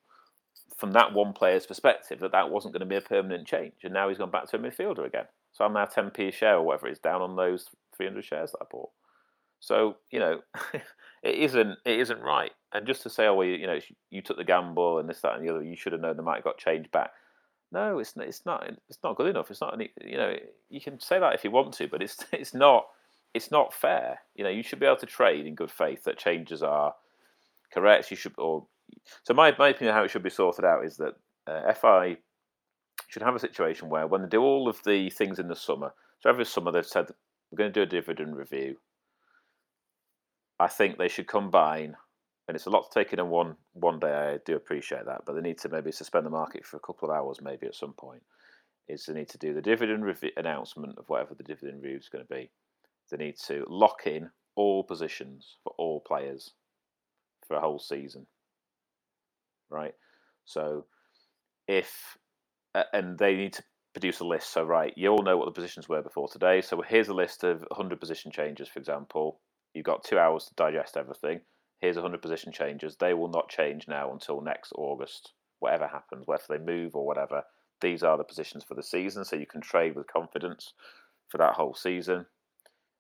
from that one player's perspective that that wasn't going to be a permanent change, and now he's gone back to a midfielder again. So I'm now 10p a share or whatever it is down on those 300 shares that I bought. So you know, *laughs* it isn't it isn't right. And just to say, oh, well, you, you know, you took the gamble and this, that, and the other, you should have known the might got changed back. No, it's it's not it's not good enough. It's not you know you can say that if you want to, but it's *laughs* it's not it's not fair. You know, you should be able to trade in good faith that changes are correct. You should or so my, my opinion how it should be sorted out is that uh, FI should have a situation where when they do all of the things in the summer, so every summer they've said we're going to do a dividend review. I think they should combine, and it's a lot to take in in one one day. I do appreciate that, but they need to maybe suspend the market for a couple of hours, maybe at some point. Is they need to do the dividend review announcement of whatever the dividend review is going to be. They need to lock in all positions for all players for a whole season right? So if and they need to produce a list. So right, you all know what the positions were before today. So here's a list of 100 position changes, for example. You've got two hours to digest everything. Here's 100 position changes. They will not change now until next August, whatever happens, whether they move or whatever. These are the positions for the season, so you can trade with confidence for that whole season.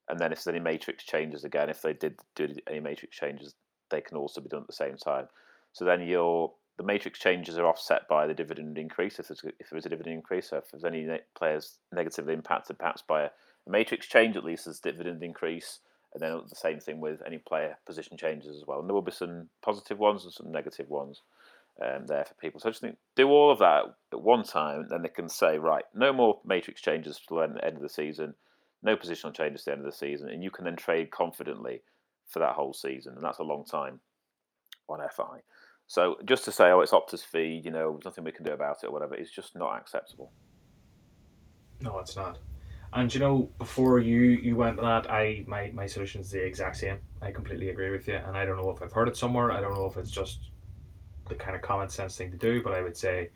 And then if there's any matrix changes again, if they did do any matrix changes, they can also be done at the same time. So then your the matrix changes are offset by the dividend increase if there's if there's a dividend increase. So if there's any players negatively impacted, perhaps by a, a matrix change, at least there's dividend increase. And then the same thing with any player position changes as well. And there will be some positive ones and some negative ones. um, there for people. So I just think do all of that at one time, then they can say, right, no more matrix changes to the end of the season, no positional changes to the end of the season, and you can then trade confidently for that whole season, and that's a long time on FI. So just to say, oh, it's Opta's feed, you know, there's nothing we can do about it or whatever, it's just not acceptable. No, it's not. And you know, before you you went that, I my my solution is the exact same. I completely agree with you, and I don't know if I've heard it somewhere. I don't know if it's just the kind of common sense thing to do, but I would say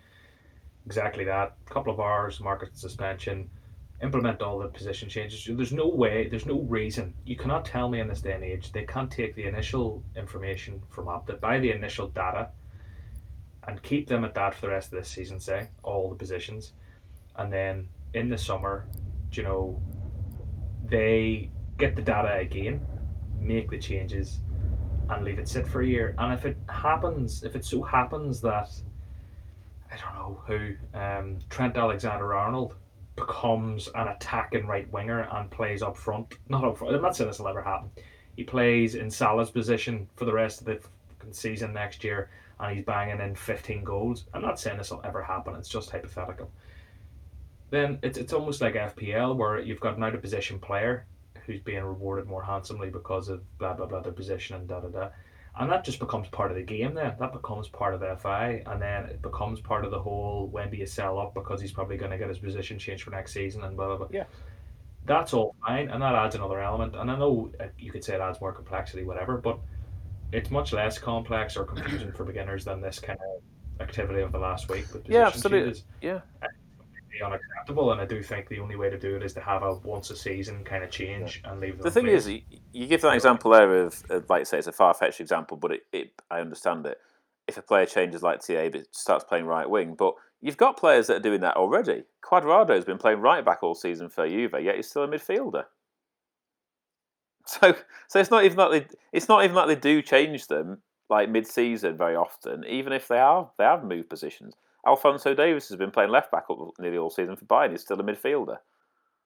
exactly that. A couple of hours, market suspension, implement all the position changes. There's no way, there's no reason. You cannot tell me in this day and age they can't take the initial information from Opta, buy the initial data, and keep them at that for the rest of this season, say, all the positions. And then in the summer, you know, they get the data again, make the changes, and leave it sit for a year. And if it happens, if it so happens that I don't know who um, Trent Alexander Arnold becomes an attacking right winger and plays up front, not up front. I'm not saying this will ever happen. He plays in Salah's position for the rest of the season next year, and he's banging in 15 goals. I'm not saying this will ever happen. It's just hypothetical. Then it's it's almost like FPL where you've got an out of position player who's being rewarded more handsomely because of blah blah blah their position and da da da. And that just becomes part of the game then. That becomes part of FI and then it becomes part of the whole when do you sell up because he's probably gonna get his position changed for next season and blah blah blah. Yeah. That's all fine and that adds another element. And I know uh, you could say it adds more complexity, whatever, but it's much less complex or confusing for beginners than this kind of activity of the last week with yeah, absolutely. Changes. Yeah unacceptable. And I do think the only way to do it is to have a once a season kind of change yeah. and leave. The thing is, you give that example there of, of like say it's a far fetched example, but it, it I understand it. If a player changes like TA but starts playing right wing, but you've got players that are doing that already. Cuadrado's been playing right back all season for Juve, yet he's still a midfielder. *laughs* So, so it's not even that they it's not even that they do change them like mid season very often, even if they are they have moved positions. Alphonso Davies has been playing left back up nearly all season for Bayern. He's still a midfielder.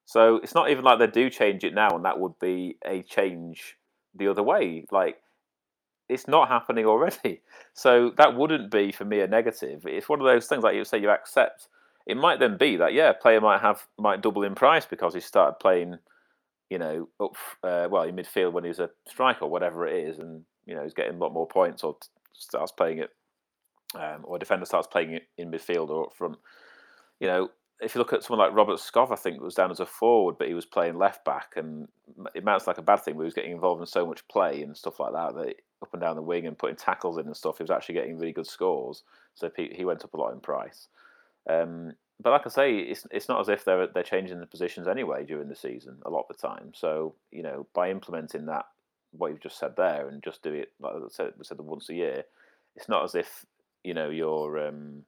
So it's not even like they do change it now, and that would be a change the other way. Like it's not happening already. *laughs* So that wouldn't be for me a negative. It's one of those things like you say you accept. It might then be that yeah, a player might have might double in price because he started playing, you know, up uh, well in midfield when he's a striker, whatever it is, and you know he's getting a lot more points or starts playing it um, or a defender starts playing in midfield or up front, you know, if you look at someone like Robert Skov, I think was down as a forward, but he was playing left back, and it sounds like a bad thing, but he was getting involved in so much play and stuff like that that up and down the wing and putting tackles in and stuff. He was actually getting really good scores, so he went up a lot in price. Um, but like I say, it's it's not as if they're they're changing the positions anyway during the season a lot of the time. So you know, by implementing that, what you've just said there, and just do it like I said, we said once a year, it's not as if you know you're um,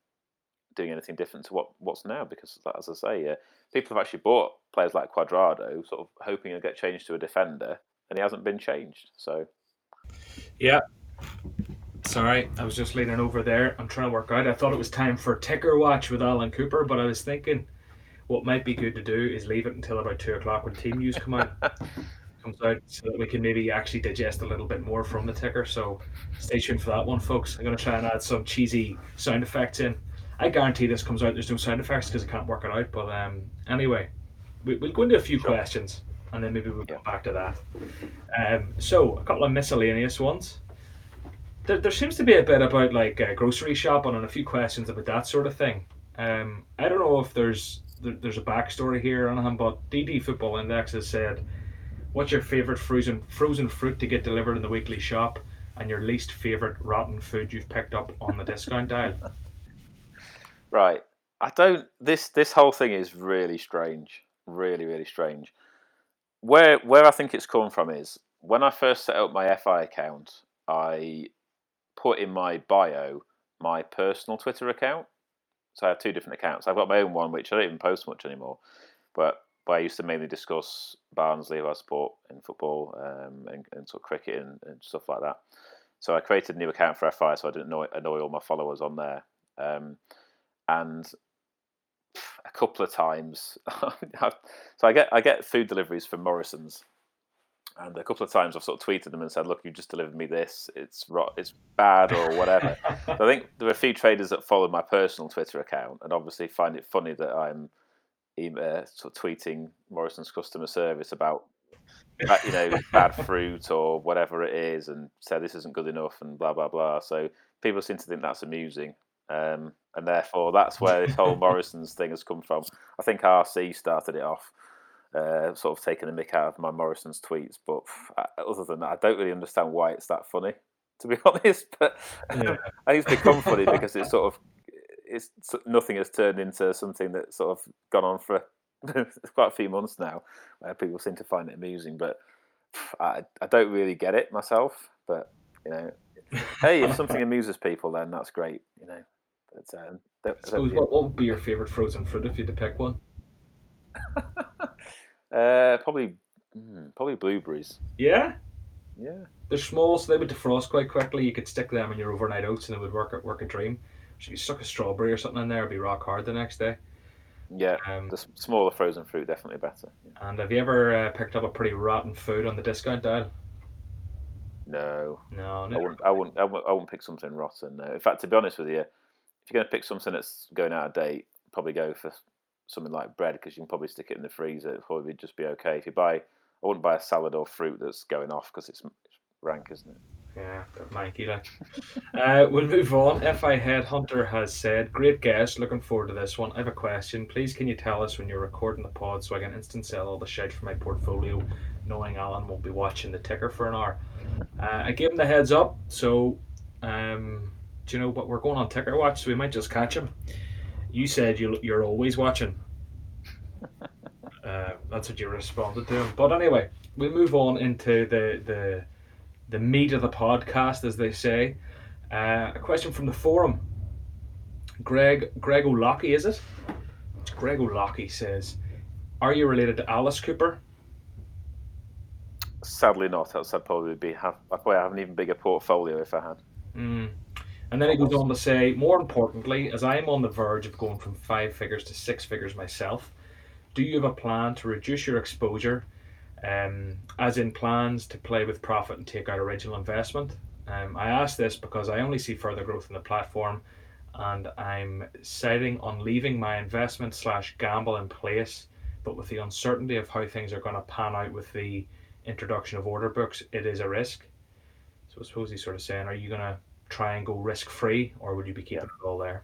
doing anything different to what what's now because as I say, uh, people have actually bought players like Cuadrado, sort of hoping he'll get changed to a defender, and he hasn't been changed. So, yeah. Sorry, I was just leaning over there. I'm trying to work out. I thought it was time for ticker watch with Allen Cooper, but I was thinking what might be good to do is leave it until about two o'clock when team news come out. *laughs* comes out so that we can maybe actually digest a little bit more from the ticker. So stay tuned for that one, folks. I'm going to try and add some cheesy sound effects in. I guarantee this comes out. There's no sound effects because I can't work it out. But um, anyway, we, will go into a few sure. questions and then maybe we'll yeah. back to that. Um, so a couple of miscellaneous ones. There, there seems to be a bit about like uh, grocery shopping and a few questions about that sort of thing. Um, I don't know if there's there, there's a backstory here on him, but DD Football Index has said What's your favorite frozen frozen fruit to get delivered in the weekly shop, and your least favorite rotten food you've picked up on the discount aisle? *laughs* Right. I don't. This this whole thing is really strange. Really, really strange. Where where I think it's come from is when I first set up my FI account, I put in my bio my personal Twitter account. So I have two different accounts. I've got my own one, which I don't even post much anymore. But but I used to mainly discuss Barnsley, who I support in football um, and, and, sort of cricket and, and, stuff like that. So I created a new account for FI, so I didn't annoy, annoy all my followers on there. Um, and a couple of times, *laughs* so I get I get food deliveries from Morrison's, And a couple of times I've sort of tweeted them and said, "Look, you just delivered me this. It's rot. It's bad or whatever." *laughs* so I think there are a few traders that follow my personal Twitter account and obviously find it funny that I'm uh, sort of tweeting Morrison's customer service about *laughs* you know bad fruit or whatever it is, and say this isn't good enough and blah blah blah. So people seem to think that's amusing. Um, and therefore, that's where this whole *laughs* Morrison's thing has come from. I think RC started it off uh, sort of taking a mick out of my Morrison's tweets. But other than that, I don't really understand why it's that funny, to be *laughs* honest. But yeah. I think it's become funny because it's sort of it's nothing has turned into something that's sort of gone on for *laughs* quite a few months now, where people seem to find it amusing. But I, I don't really get it myself. But you know, *laughs* hey, if something amuses people, then that's great. You know. But, um, suppose, what, what would be your favorite frozen fruit if you had to pick one? *laughs* Uh, probably, mm, probably blueberries. Yeah. Yeah. They're small, so they would defrost quite quickly. You could stick them in your overnight oats, and it would work work a dream. So you stuck a strawberry or something in there, it'd be rock hard the next day. Yeah, um, the smaller frozen fruit definitely better. Yeah. And have you ever uh, picked up a pretty rotten food on the discount dial? No. No. I wouldn't. I wouldn't. I wouldn't, I wouldn't pick something rotten. No. In fact, to be honest with you, if you're going to pick something that's going out of date, probably go for something like bread because you can probably stick it in the freezer. It'll probably just be okay. If you buy, I wouldn't buy a salad or fruit that's going off because it's, it's, rank, isn't it? Yeah, manky like. uh, we'll move on. FI Headhunter has said, "Great guest. Looking forward to this one. I have a question. Please, can you tell us when you're recording the pod so I can instant sell all the shit from my portfolio, knowing Allen won't be watching the ticker for an hour." Uh, I gave him the heads up, so um, do you know what we're going on ticker watch? So we might just catch him. You said you, you're always watching. *laughs* Uh, that's what you responded to him. But anyway, we move on into the the the meat of the podcast, as they say. Uh, a question from the forum. Greg Greg O'Locky, is it? Greg O'Locky says, "Are you related to Alice Cooper?" Sadly, not. Else I'd probably be have. I'd probably have an even bigger portfolio if I had. Mm. And then he goes on to say, more importantly, as I am on the verge of going from five figures to six figures myself, do you have a plan to reduce your exposure, um, as in plans to play with profit and take out original investment? Um, I ask this because I only see further growth in the platform, and I'm setting on leaving my investment slash gamble in place. But with the uncertainty of how things are going to pan out with the introduction of order books, it is a risk. So I suppose he's sort of saying, are you going to try and go risk free, or would you be keeping it all there?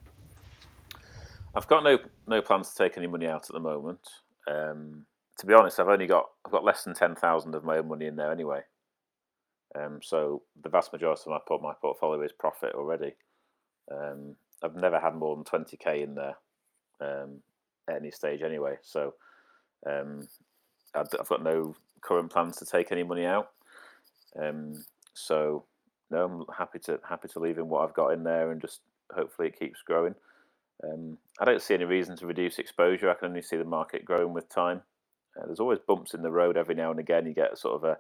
I've got no no plans to take any money out at the moment. Um, to be honest, I've only got I've got less than ten thousand of my own money in there anyway. Um, so the vast majority of my put my portfolio is profit already. Um, I've never had more than twenty k in there um, at any stage anyway. So um, I've got no current plans to take any money out. Um, so no, I'm happy to happy to leave in what I've got in there and just hopefully it keeps growing. Um, I don't see any reason to reduce exposure. I can only see the market growing with time. Uh, there's always bumps in the road every now and again. You get sort of a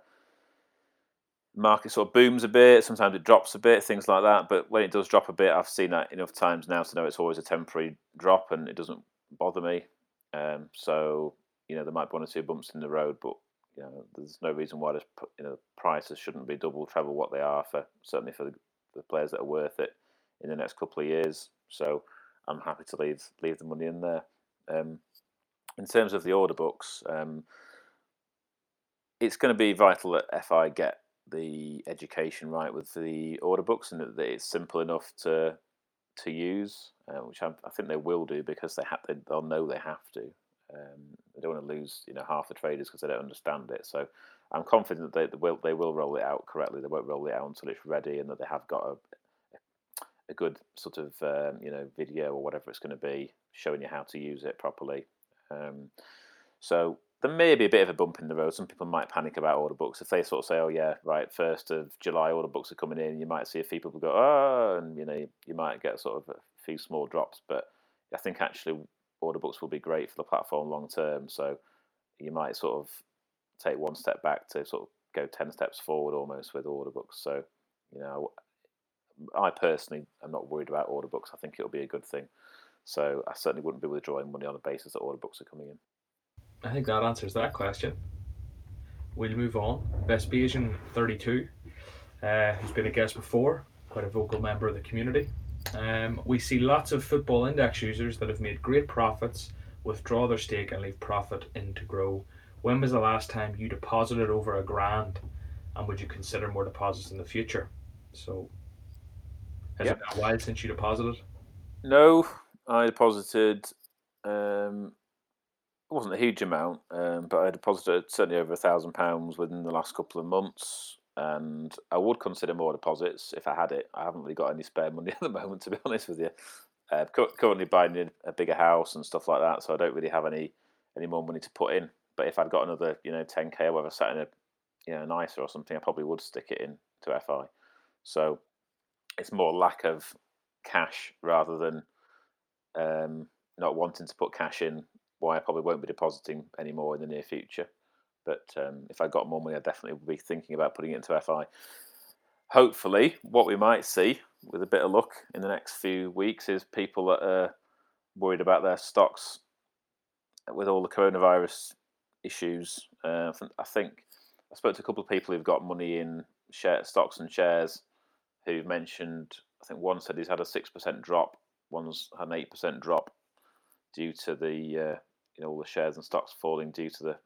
market sort of booms a bit. Sometimes it drops a bit, things like that. But when it does drop a bit, I've seen that enough times now to know it's always a temporary drop and it doesn't bother me. Um, so you know there might be one or two bumps in the road, but you know, there's no reason why this, you know prices shouldn't be double, treble what they are for certainly for the, the players that are worth it in the next couple of years. So I'm happy to leave leave the money in there. Um, in terms of the order books, um, it's going to be vital that FI get the education right with the order books and that it's simple enough to to use, uh, which I, I, think they will do because they have they, they'll know they have to. Um, they don't want to lose, you know, half the traders because they don't understand it. So I'm confident that they will they will roll it out correctly. They won't roll it out until it's ready, and that they have got a a good sort of um, you know video or whatever it's going to be showing you how to use it properly. Um, so there may be a bit of a bump in the road. Some people might panic about order books if they sort of say, "Oh yeah, right, first of July order books are coming in." You might see a few people go, "Oh," and you know you might get sort of a few small drops. But I think actually order books will be great for the platform long term. So you might sort of take one step back to sort of go 10 steps forward almost with order books. So, you know, I personally am not worried about order books. I think it'll be a good thing. So I certainly wouldn't be withdrawing money on the basis that all the books are coming in. I think that answers that question. we'll move on. Vespasian 32, uh, who's been a guest before, quite a vocal member of the community. Um, we see lots of football index users that have made great profits, withdraw their stake, and leave profit in to grow. When was the last time you deposited over a grand, and would you consider more deposits in the future? So, has Yep. it been a while since you deposited? No, I deposited. Um, it wasn't a huge amount, um, but I deposited certainly over a thousand pounds within the last couple of months, and I would consider more deposits if I had it. I haven't really got any spare money *laughs* at the moment, to be honest with you. Uh, cu- currently buying a- bigger house and stuff like that, so I don't really have any any more money to put in. But if I'd got another, you know, ten k or whatever sat in a, you know, ISA or something, I probably would stick it in to FI. So it's more lack of cash rather than um, not wanting to put cash in, why I probably won't be depositing anymore in the near future. But um, if I got more money, I definitely would be thinking about putting it into FI. Hopefully, what we might see with a bit of luck in the next few weeks is people that are worried about their stocks with all the coronavirus issues. Uh, I think- I spoke to a couple of people who've got money in share stocks and shares who've mentioned. I think one said he's had a six percent drop, one's had an eight percent drop due to the uh, you know all the shares and stocks falling due to the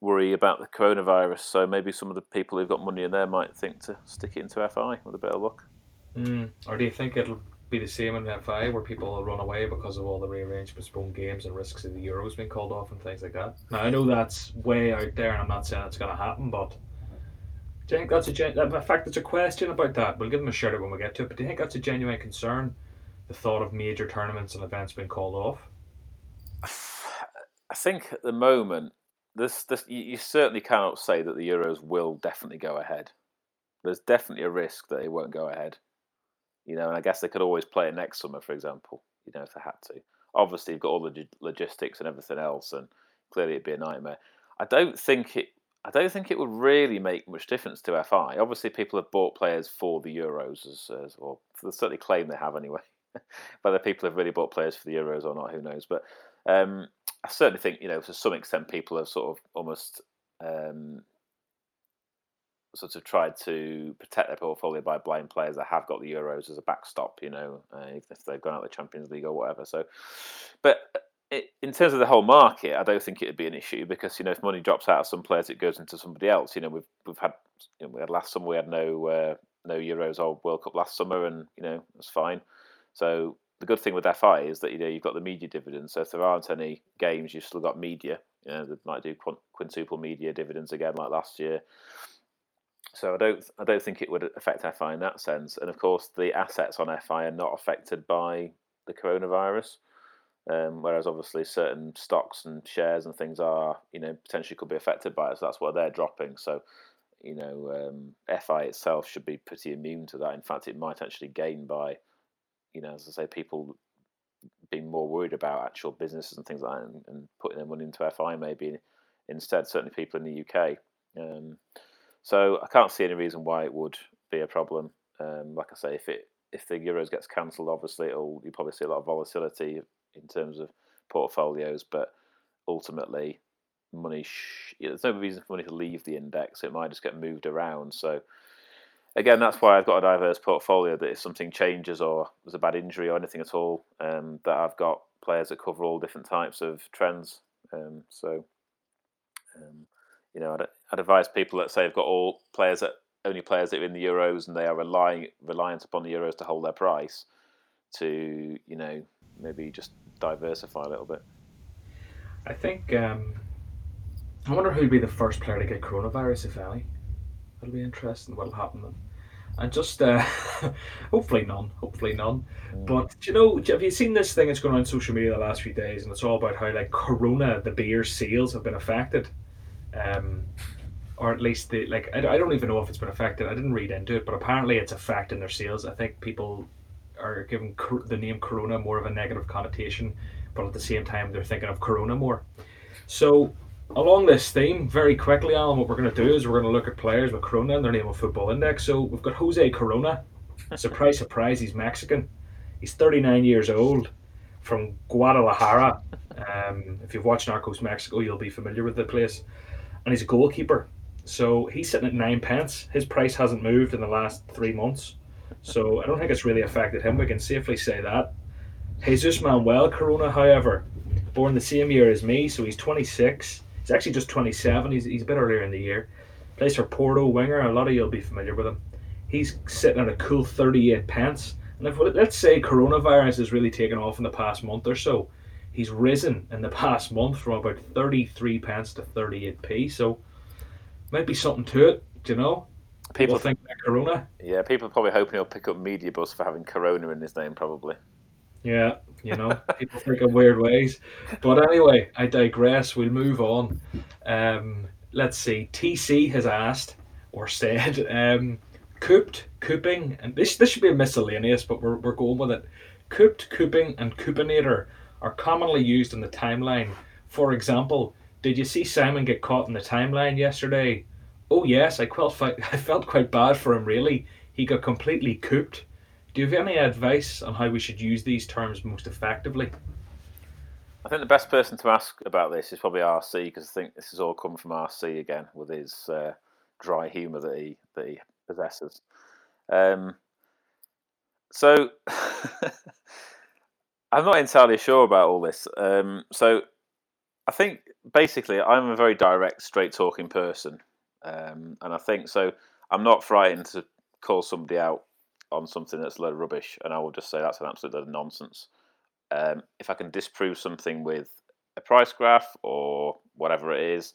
worry about the coronavirus. So maybe some of the people who've got money in there might think to stick it into FI with a bit of luck. Mm. Or do you think it'll be the same in FI where people will run away because of all the rearranged postponed games and risks of the Euros being called off and things like that? Now, I know that's way out there and I'm not saying it's going to happen, but do you think that's a gen- in fact, there's a question about that. We'll give them a shout out when we get to it, but do you think that's a genuine concern? The thought of major tournaments and events being called off? I think at the moment, this this you, certainly cannot say that the Euros will definitely go ahead. There's definitely a risk that it won't go ahead. You know, and I guess they could always play it next summer, for example. You know, if they had to. Obviously, you've got all the logistics and everything else, and clearly it'd be a nightmare. I don't think it. I don't think it would really make much difference to FI. Obviously, people have bought players for the Euros, as, as or they certainly claim they have anyway. *laughs* Whether people have really bought players for the Euros or not, who knows? But um, I certainly think you know to some extent people have sort of almost um, sort of tried to protect their portfolio by buying players that have got the Euros as a backstop. You know, uh, if they've gone out of the Champions League or whatever. So, but it, in terms of the whole market, I don't think it would be an issue because you know if money drops out of some players, it goes into somebody else. You know, we've we've had you know, we had last summer we had no uh, no Euros or World Cup last summer, and you know it's fine. So the good thing with FI is that you know you've got the media dividends. So if there aren't any games, you've still got media. You know, they might do quintuple media dividends again like last year. So I don't I don't think it would affect FI in that sense. And of course, the assets on FI are not affected by the coronavirus. Um, whereas obviously certain stocks and shares and things are, you know, potentially could be affected by it. So that's why they're dropping. So, you know, um, FI itself should be pretty immune to that. In fact, it might actually gain by, you know, as I say, people being more worried about actual businesses and things like that and, and putting their money into FI maybe instead, certainly people in the UK. Um, so I can't see any reason why it would be a problem. Um, like I say, if it if the Euros gets cancelled, obviously it'll you probably see a lot of volatility in terms of portfolios, but ultimately money sh- there's no reason for money to leave the index. It might just get moved around. So again, that's why I've got a diverse portfolio. That if something changes or there's a bad injury or anything at all, um, that I've got players that cover all different types of trends. Um, so um, you know, I'd, I'd advise people that say they've got all players that only players that are in the Euros and they are relying reliant upon the Euros to hold their price to you know maybe just diversify a little bit. I think. Um, I wonder who'd be the first player to get coronavirus, if any. It'll be interesting what'll happen then. And just uh, *laughs* hopefully none. Hopefully none. But do you know, have you seen this thing that's going on social media the last few days? And it's all about how like Corona, the beer sales have been affected, um, or at least the like. I, I don't even know if it's been affected. I didn't read into it, but apparently it's affecting their sales. I think people are giving cor- the name Corona more of a negative connotation, but at the same time they're thinking of Corona more. So along this theme, very quickly, Allen, what we're going to do is we're going to look at players with Corona in their name on Football Index. So we've got Jose Corona. *laughs* Surprise, surprise, he's Mexican. He's 39 years old from Guadalajara. Um, if you've watched Narcos Mexico, you'll be familiar with the place. and he's a goalkeeper. So he's sitting at nine pence. His price hasn't moved in the last three months. So I don't think it's really affected him. We can safely say that. Jesus Manuel Corona, however, born the same year as me, so he's 26. He's actually just 27. He's, he's a bit earlier in the year. Plays for Porto winger. A lot of you'll be familiar with him. He's sitting at a cool 38 pence. And if let's say coronavirus has really taken off in the past month or so, he's risen in the *laughs* past month from about 33 pence to 38p. So might be something to it, do you know? People, people think that Corona. Yeah, people are probably hoping he'll pick up Media Bus for having Corona in his name, probably. Yeah, you know, *laughs* people think in weird ways. But anyway, I digress. We'll move on. Um, let's see. TC has asked or said, um, cooped, cooping, and this this should be a miscellaneous, but we're, we're going with it. Cooped, cooping, and coopinator are commonly used in the timeline. For example, did you see Simon get caught in the timeline yesterday? Oh yes, I felt *laughs* I felt quite bad for him. Really, he got completely cooped. Do you have any advice on how we should use these terms most effectively? I think the best person to ask about this is probably RC because I think this has all come from RC again with his uh, dry humour that he that he possesses. Um, so *laughs* I'm not entirely sure about all this. Um, so I think basically I'm a very direct, straight talking person, um, and I think so. I'm not frightened to call somebody out on something that's a load of rubbish, and I will just say that's an absolute load of nonsense. Um, if I can disprove something with a price graph or whatever it is,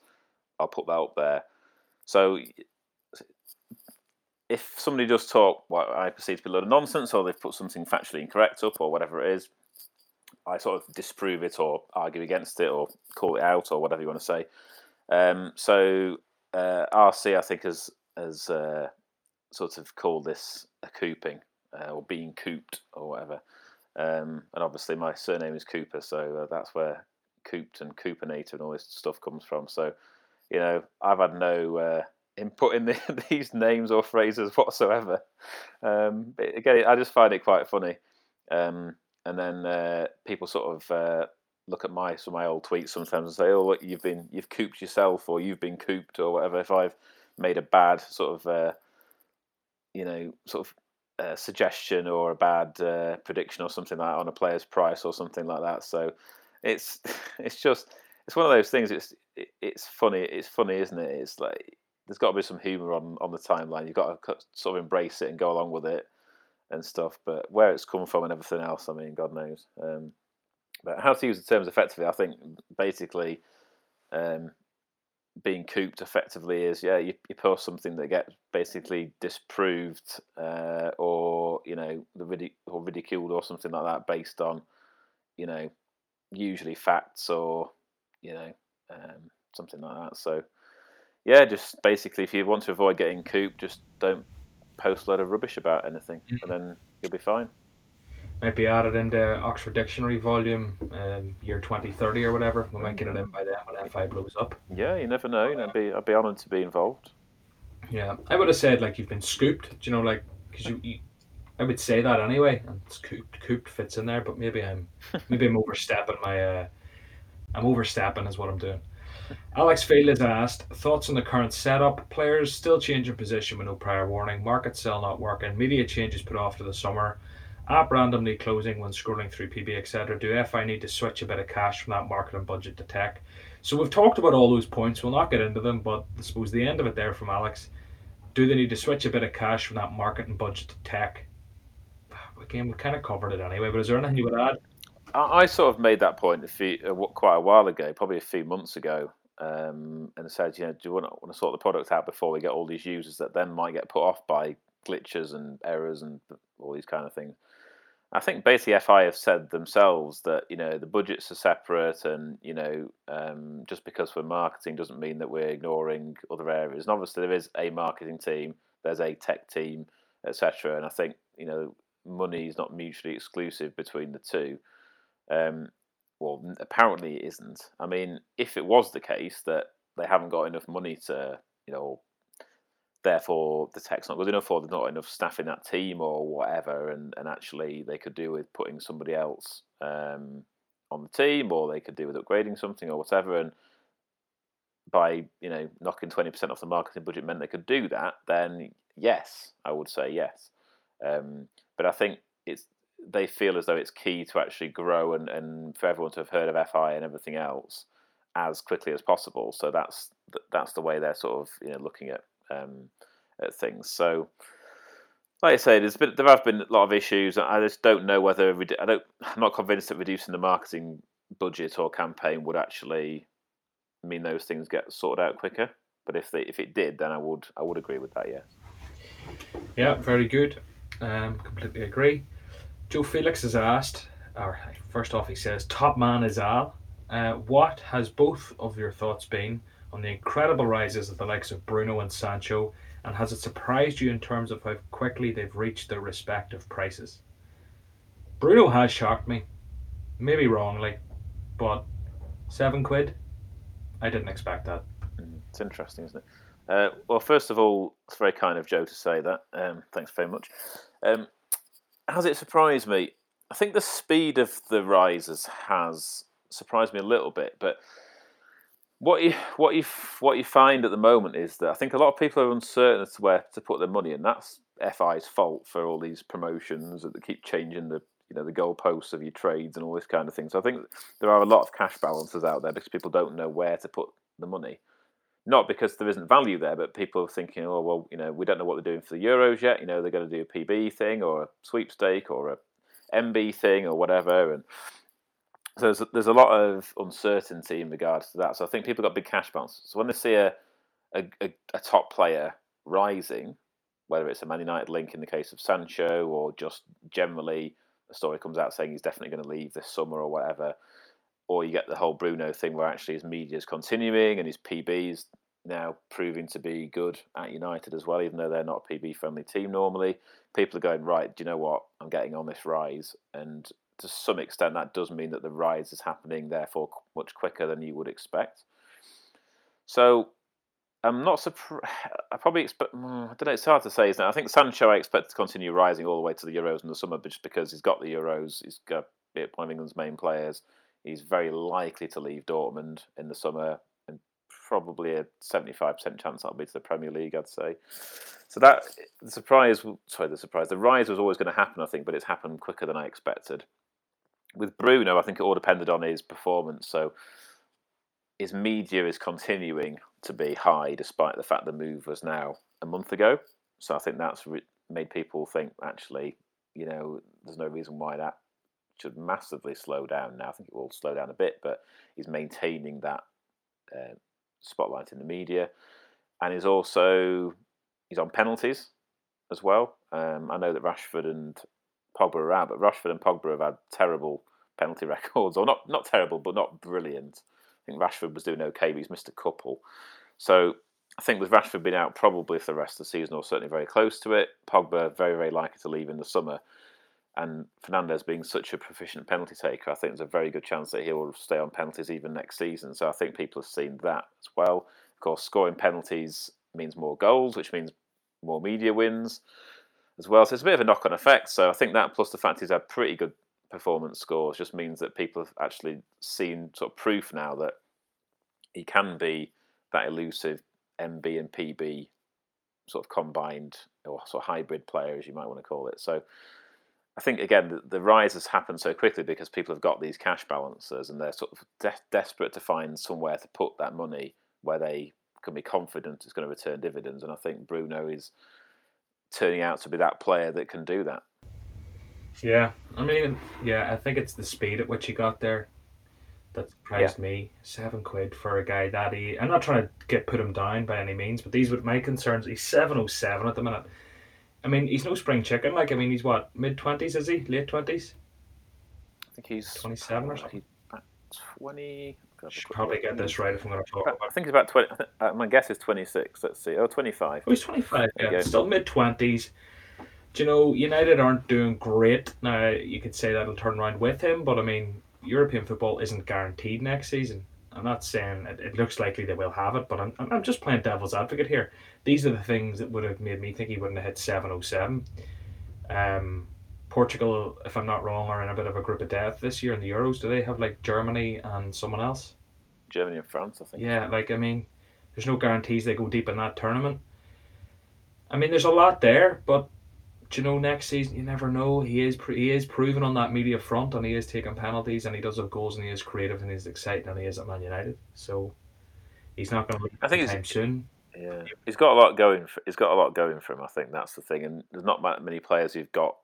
I'll put that up there. So if somebody does talk what I perceive to be a load of nonsense, or they've put something factually incorrect up, or whatever it is, I sort of disprove it or argue against it or call it out or whatever you want to say. Um, so uh, RC, I think, has has uh, sort of call this a cooping uh, or being cooped or whatever. Um, and obviously, my surname is Cooper, so uh, that's where cooped and coopinator and all this stuff comes from. So, you know, I've had no uh, input in *laughs* the, these names or phrases whatsoever. Um, again, I just find it quite funny. Um, and then uh, people sort of uh, look at my some of my old tweets sometimes and say, "Oh, look, you've been you've cooped yourself, or you've been cooped, or whatever." If I've made a bad sort of uh, you know sort of uh, suggestion or a bad uh, prediction or something like on a player's price or something like that. So it's *laughs* it's just it's one of those things. It's it, it's funny. It's funny, isn't it? It's like there's got to be some humor on on the timeline. You've got to sort of embrace it and go along with it and stuff. But where it's come from and everything else, I mean, God knows. Um, but how to use the terms effectively, I think basically um, being cooped effectively is yeah, you, you post something that gets basically disproved uh, or you know the ridic- or ridiculed or something like that based on you know usually facts or you know um, something like that. So yeah, just basically if you want to avoid getting cooped, just don't post a load of rubbish about anything, mm-hmm. and then you'll be fine. Might be added into Oxford Dictionary volume um, year twenty thirty or whatever. We might get it in by then when FI blows up. Yeah, you never know. I'd be I'd be honoured to be involved. Yeah, I would have said like you've been scooped. Do you know, like because you, you, I would say that anyway, and cooped, cooped fits in there. But maybe I'm *laughs* maybe I'm overstepping my. Uh, I'm overstepping is what I'm doing. Alex Field has asked thoughts on the current setup. Players still changing position with no prior warning. Market sell not working. Media changes put off to the summer. App randomly closing when scrolling through PB, etc. Do FI need to switch a bit of cash from that marketing budget to tech? So we've talked about all those points. We'll not get into them, but I suppose the end of it there from Alex. Do they need to switch a bit of cash from that marketing budget to tech? Again, we kind of covered it anyway. But is there anything you would add? I, sort of made that point a few, uh, quite a while ago, probably a few months ago, um, and said, you know, do you want to, want to sort the product out before we get all these users that then might get put off by glitches and errors and all these kind of things. I think basically FI have said themselves that you know the budgets are separate, and you know um, just because we're marketing doesn't mean that we're ignoring other areas. And obviously there is a marketing team, there's a tech team, etc. And I think you know money is not mutually exclusive between the two. Um, well, apparently it isn't. I mean, if it was the case that they haven't got enough money to, you know, therefore the tech's not good enough, or there's not enough staff in that team, or whatever, and, and actually they could do with putting somebody else um, on the team, or they could do with upgrading something or whatever. And by you know knocking twenty percent off the marketing budget meant they could do that, then yes, I would say yes. Um, but I think it's they feel as though it's key to actually grow and, and for everyone to have heard of FI and everything else as quickly as possible. So that's that's the way they're sort of you know looking at um, at things. So like I say, there's been there have been a lot of issues. I just don't know whether I don't. I'm not convinced that reducing the marketing budget or campaign would actually mean those things get sorted out quicker. But if they if it did, then I would I would agree with that. Yes. Yeah, very good. Um, completely agree. Joe Felix has asked, or first off, he says, "Top man is Al. Uh, what has both of your thoughts been on the incredible rises of the likes of Bruno and Sancho, and has it surprised you in terms of how quickly they've reached their respective prices? Bruno has shocked me, maybe wrongly, but seven quid, I didn't expect that. Mm, it's interesting, isn't it? Uh, well, first of all, it's very kind of Joe to say that. Um, thanks very much. Um, has it surprised me? I think the speed of the rises has surprised me a little bit, but what you what you what you find at the moment is that I think a lot of people are uncertain as to where to put their money, and that's FI's fault for all these promotions that keep changing the you know the goalposts of your trades and all this kind of thing. So I think there are a lot of cash balances out there because people don't know where to put the money. Not because there isn't value there, but people are thinking, oh well, you know, we don't know what they're doing for the Euros yet. You know, they're going to do a PB thing or a sweepstake or a MB thing or whatever, and so there's, there's a lot of uncertainty in regards to that. So I think people got big cash balances. So when they see a, a, a, a top player rising, whether it's a Man United link in the case of Sancho or just generally a story comes out saying he's definitely going to leave this summer or whatever, or you get the whole Bruno thing where actually his media is continuing and his PB is now proving to be good at United as well, even though they're not a PB friendly team normally. People are going, right, do you know what? I'm getting on this rise. And to some extent, that does mean that the rise is happening, therefore, much quicker than you would expect. So I'm not surprised. *sighs* I probably expect. *sighs* I don't know. It's hard to say, isn't it? I think Sancho I expect to continue rising all the way to the Euros in the summer, just because he's got the Euros. He's got one of England's main players. He's very likely to leave Dortmund in the summer, and probably a seventy-five percent chance that'll be to the Premier League. I'd say. So that the surprise, sorry, the surprise, the rise was always going to happen, I think, but it's happened quicker than I expected with Bruno, I think it all depended on his performance. So his media is continuing to be high, despite the fact the move was now a month ago. So I think that's re- made people think actually, you know, there's no reason why that should massively slow down now. I think it will slow down a bit, but he's maintaining that uh, spotlight in the media, and he's also he's on penalties as well. Um, I know that Rashford and Pogba are out, but Rashford and Pogba have had terrible penalty *laughs* records, or not not terrible, but not brilliant. I think Rashford was doing okay, but he's missed a couple. So I think with Rashford being out probably for the rest of the season, or certainly very close to it, Pogba very very likely to leave in the summer, and Fernandes being such a proficient penalty taker, I think there's a very good chance that he will stay on penalties even next season. So I think people have seen that as well. Of course, scoring penalties means more goals, which means more media wins as well. So it's a bit of a knock on effect. So I think that plus the fact he's had pretty good performance scores just means that people have actually seen sort of proof now that he can be that elusive MB and PB sort of combined or sort of hybrid player, as you might want to call it. So I think again the, the rise has happened so quickly because people have got these cash balances and they're sort of de- desperate to find somewhere to put that money where they can be confident it's going to return dividends. And I think Bruno is turning out to be that player that can do that. Yeah, I mean, yeah, I think it's the speed at which he got there that surprised yeah. me. Seven quid for a guy that he. I'm not trying to get put him down by any means, but these were my concerns. He's seven oh seven at the minute. I mean, he's no spring chicken. Like, I mean, he's what mid twenties? Is he late twenties? I think he's twenty seven or something. Twenty. Should probably get this right if I'm going to talk. about. I think it's about twenty. Think, uh, my guess is twenty six. Let's see. Oh, 25. Oh, he's twenty five. Yeah, still mid twenties. Do you know United aren't doing great now? You could say that'll turn around with him, but I mean, European football isn't guaranteed next season. I'm not saying it, it looks likely they will have it, but I'm, I'm just playing devil's advocate here. These are the things that would have made me think he wouldn't have hit 707. Um, Portugal, if I'm not wrong, are in a bit of a group of death this year in the Euros. Do they have like Germany and someone else? Germany and France, I think. Yeah, like I mean, There's no guarantees they go deep in that tournament. I mean, there's a lot there, but you know, next season you never know. He is he is proven on that media front, and he is taking penalties, and he does have goals, and he is creative, and he's exciting, and he is at Man United. So he's not going to leave I think anytime soon. Yeah, he's got a lot going. For, he's got a lot going for him. I think that's the thing, and there's not many players who've got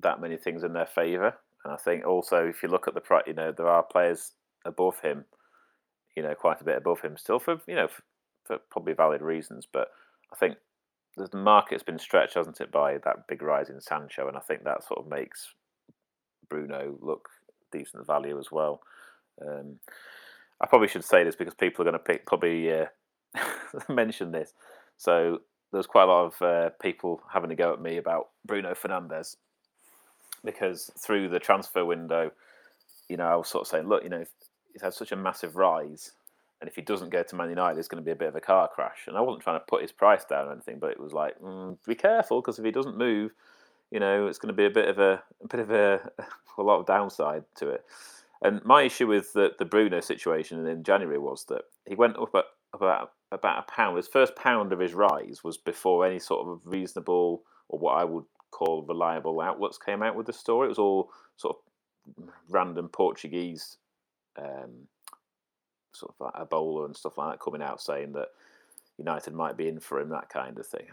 that many things in their favour. And I think also, if you look at the, price, you know, there are players above him, you know, quite a bit above him still for you know for, for probably valid reasons. But I think the market's been stretched, hasn't it, by that big rise in Sancho, and I think that sort of makes Bruno look decent value as well. Um, I probably should say this because people are going to pick, probably uh, *laughs* mention this. So there's quite a lot of uh, people having a go at me about Bruno Fernandes because through the transfer window, you know, I was sort of saying, look, you know, he's had such a massive rise and if he doesn't go to Man United, it's going to be a bit of a car crash. And I wasn't trying to put his price down or anything, but it was like, mm, be careful because if he doesn't move, you know, it's going to be a bit of a, a bit of a, *laughs* a lot of downside to it. And my issue with the, the Bruno situation in January was that he went up at, about about a pound. His first pound of his rise was before any sort of reasonable or what I would call reliable outlets came out with the story. It was all sort of random Portuguese um, sort of like A Bola and stuff like that coming out saying that United might be in for him, that kind of thing.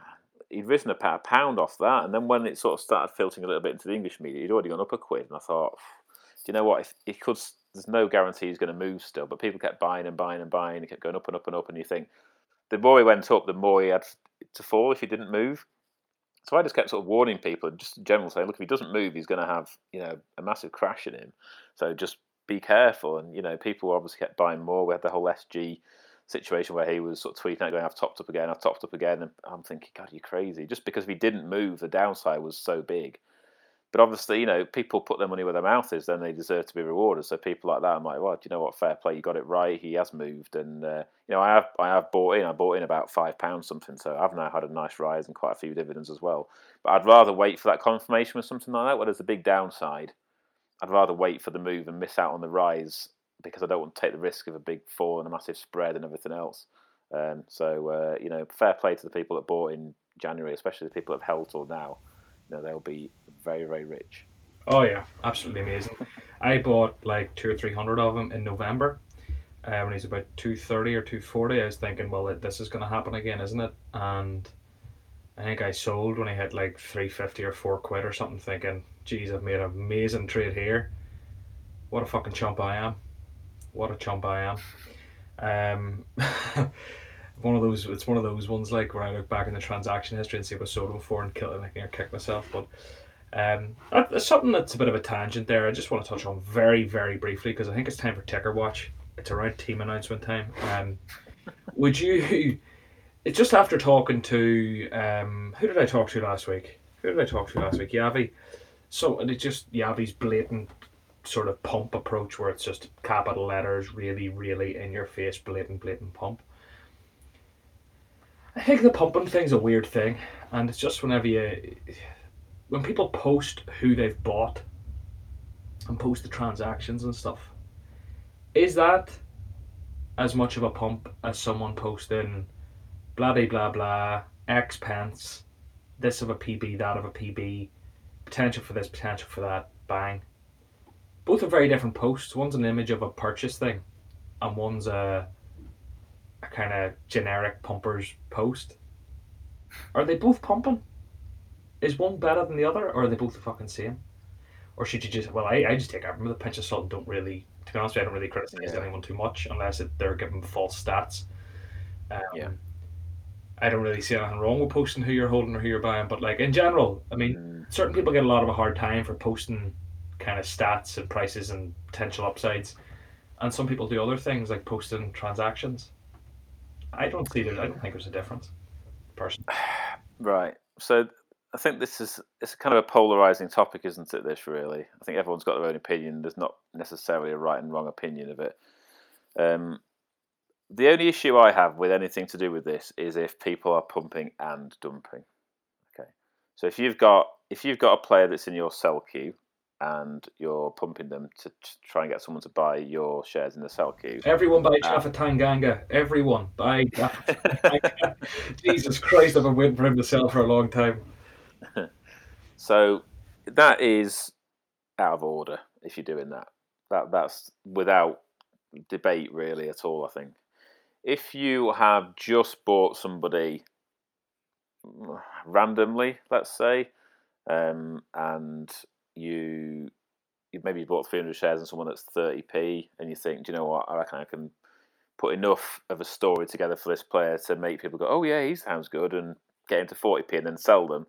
He'd risen a pound off that, and then when it sort of started filtering a little bit into the English media, he'd already gone up a quid, and I thought, do you know what? If he could, there's no guarantee he's going to move still, but people kept buying and buying and buying. He kept going up and up and up, and you think the more he went up, the more he had to fall if he didn't move. So I just kept sort of warning people, and just in general, saying, look, if he doesn't move, he's going to have you know a massive crash in him. So just be careful. And you know, people obviously kept buying more. We had the whole SG situation where he was sort of tweeting out, going, "I've topped up again, I've topped up again," and I'm thinking, God, you're crazy. Just because if he didn't move, the downside was so big. But obviously, you know, people put their money where their mouth is, then they deserve to be rewarded. So people like that, I'm like, well, do you know what? Fair play, you got it right. He has moved, and uh, you know, I have I have bought in. I bought in about five pounds something, so I've now had a nice rise and quite a few dividends as well. But I'd rather wait for that confirmation with something like that, where there's a big downside, I'd rather wait for the move and miss out on the rise because I don't want to take the risk of a big fall and a massive spread and everything else. Um, so uh, you know, fair play to the people that bought in January, especially the people that have held till now. Know, they'll be very very rich. Oh yeah, absolutely amazing. I bought like two or three hundred of them in November. Uh, when he's about two thirty or two forty, I was thinking, well, this is going to happen again, isn't it? And I think I sold when he hit like three fifty or four quid or something, thinking Geez, I've made an amazing trade here. What a fucking chump I am. What a chump I am. Um, *laughs* one of those. It's one of those ones like where I look back in the transaction history and see what I sold them for and kill it, like, kick myself. But um, that's something that's a bit of a tangent there. I just want to touch on very, very briefly because I think it's time for ticker watch. It's around team announcement time. Um, *laughs* would you? It's just after talking to um, who did I talk to last week? Who did I talk to last week? Yavi. So and it's just Yavi's blatant sort of pump approach where it's just capital letters, really, really in your face, blatant, blatant pump. I think the pumping thing's a weird thing, and it's just whenever you, when people post who they've bought, and post the transactions and stuff, is that as much of a pump as someone posting, blah blah blah blah, X pence, this of a PB, that of a PB, potential for this, potential for that, bang. Both are very different posts. One's an image of a purchase thing, and one's a, a kind of generic pumpers post. Are they both pumping? Is one better than the other, or are they both the fucking same? Or should you just, well, I, I just take everything with a pinch of salt and don't really, to be honest, I don't really criticize yeah. anyone too much unless it, they're giving false stats. Um, yeah. I don't really see anything wrong with posting who you're holding or who you're buying, but like in general, I mean, mm. certain people get a lot of a hard time for posting kind of stats and prices and potential upsides, and some people do other things like posting transactions. I don't see there. I don't think there's a difference, personally. *sighs* Right. So I think this is it's kind of a polarizing topic, isn't it? This really, I think everyone's got their own opinion. There's not necessarily a right and wrong opinion of it. Um, the only issue I have with anything to do with this is if people are pumping and dumping. Okay, so if you've got if you've got a player that's in your sell queue and you're pumping them to try and get someone to buy your shares in the sell queue. Everyone buy Tafa Tanganga. Everyone buy *laughs* Jesus Christ, I've been waiting for him to sell for a long time. *laughs* so that is out of order if you're doing that. That that's without debate really at all. I think if you have just bought somebody randomly, let's say, um, and you maybe bought 300 shares in someone that's 30p, and you think, do you know what? I reckon I can put enough of a story together for this player to make people go, oh yeah, he sounds good, and get him to 40p and then sell them.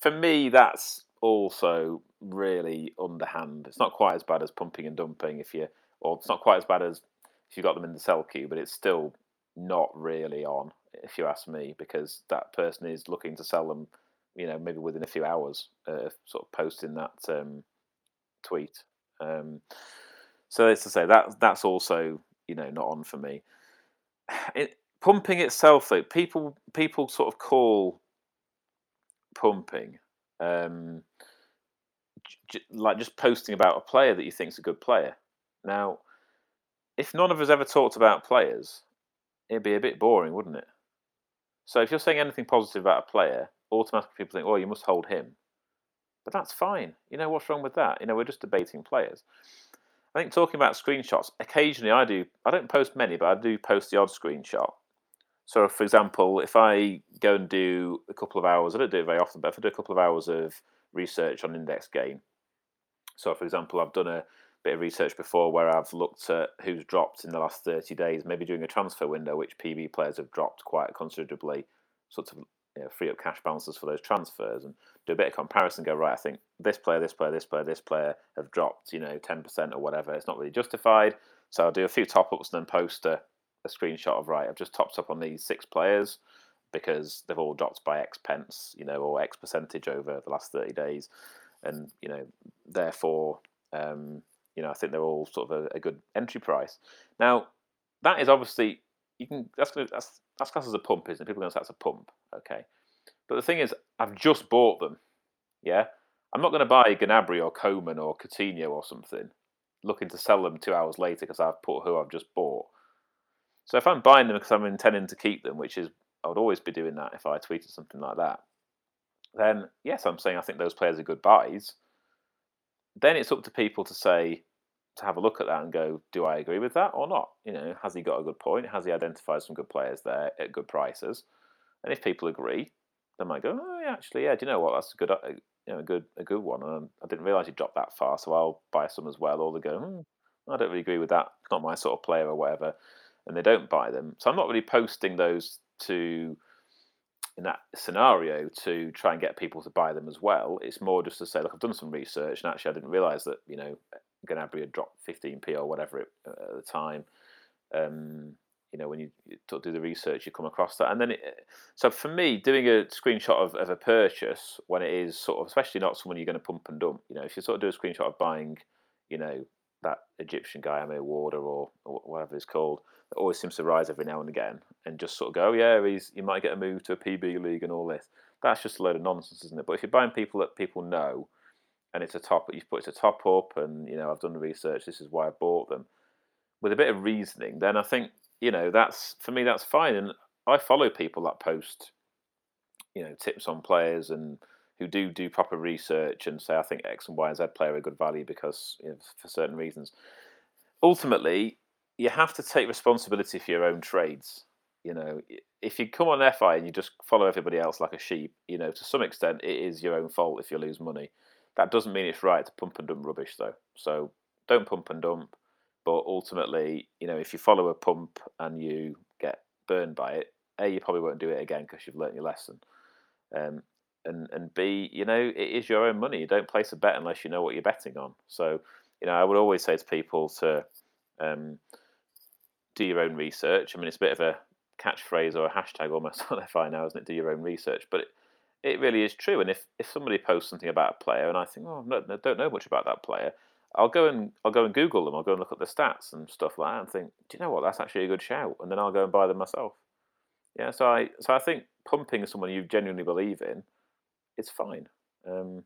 For me, that's also really underhand. It's not quite as bad as pumping and dumping if you, or it's not quite as bad as if you got them in the sell queue, but it's still not really on, if you ask me, because that person is looking to sell them you know, maybe within a few hours, uh, sort of posting that um, tweet. Um, so it's to say that that's also you know not on for me. *sighs* It, pumping itself, though, people people sort of call pumping um, j- like just posting about a player that you think is a good player. Now, if none of us ever talked about players, it'd be a bit boring, wouldn't it? So if you're saying anything positive about a player, automatically people think, oh, you must hold him. But that's fine. You know, what's wrong with that? You know, we're just debating players. I think talking about screenshots, occasionally I do, I don't post many, but I do post the odd screenshot. So, for example, if I go and do a couple of hours, I don't do it very often, but if I do a couple of hours of research on index gain, so for example, I've done a bit of research before where I've looked at who's dropped in the last 30 days, maybe during a transfer window, which PB players have dropped quite considerably, sort of you know, free up cash balances for those transfers and do a bit of comparison. Go right, I think this player, this player, this player, this player have dropped, you know, ten percent or whatever. It's not really justified. So I'll do a few top ups and then post a, a screenshot of right. I've just topped up on these six players because they've all dropped by X pence, you know, or X percentage over the last thirty days, and you know, therefore, um, you know, I think they're all sort of a, a good entry price. Now, that is obviously you can that's gonna, that's that's classed as a pump, isn't it? People are going to say that's a pump, okay. But the thing is, I've just bought them. Yeah, I'm not going to buy Gnabry or Coman or Coutinho or something, looking to sell them two hours later because I've put who I've just bought. So if I'm buying them because I'm intending to keep them, which is I would always be doing that if I tweeted something like that, then yes, I'm saying I think those players are good buys. Then it's up to people to say, to have a look at that and go, do I agree with that or not? You know, has he got a good point? Has he identified some good players there at good prices? And if people agree, they might go, oh, yeah, actually, yeah. Do you know what? That's a good, uh, you know, a good, a good one. And I didn't realise he dropped that far, so I'll buy some as well. Or they go, hmm, I don't really agree with that. Not my sort of player or whatever, and they don't buy them. So I'm not really posting those to in that scenario to try and get people to buy them as well. It's more just to say, look, I've done some research, and actually, I didn't realise that you know Gnabry had dropped 15p or whatever it, uh, at the time. Um, you know, when you, you, do the research, you come across that, and then it, so for me, doing a screenshot of, of a purchase when it is sort of, especially not someone you're going to pump and dump. You know, if you sort of do a screenshot of buying, you know, that Egyptian guy, Amir Warder or, or whatever it's called, that always seems to rise every now and again, and just sort of go, oh, yeah, he's you might get a move to a PB league and all this. That's just a load of nonsense, isn't it? But if you're buying people that people know, and it's a top, you've put it's a top up, and you know I've done the research. This is why I bought them. With a bit of reasoning, then I think you know that's for me that's fine. And I follow people that post, you know, tips on players and who do do proper research and say I think X and Y and Z player are good value because you know, for certain reasons. Ultimately, you have to take responsibility for your own trades. You know, if you come on FI and you just follow everybody else like a sheep, you know, to some extent it is your own fault if you lose money. That doesn't mean it's right to pump and dump rubbish, though. So don't pump and dump. But ultimately, you know, if you follow a pump and you get burned by it, a you probably won't do it again because you've learnt your lesson. Um, and and b, you know, it is your own money. You don't place a bet unless you know what you're betting on. So, you know, I would always say to people to um, do your own research. I mean, it's a bit of a catchphrase or a hashtag almost *laughs* on FI now, isn't it? Do your own research, but it, it really is true. And if, if somebody posts something about a player and I think, oh, no, I don't know much about that player, I'll go and I'll go and Google them. I'll go and look at the stats and stuff like that, and think, do you know what? That's actually a good shout. And then I'll go and buy them myself. Yeah. So I so I think pumping someone you genuinely believe in, it's fine. Um,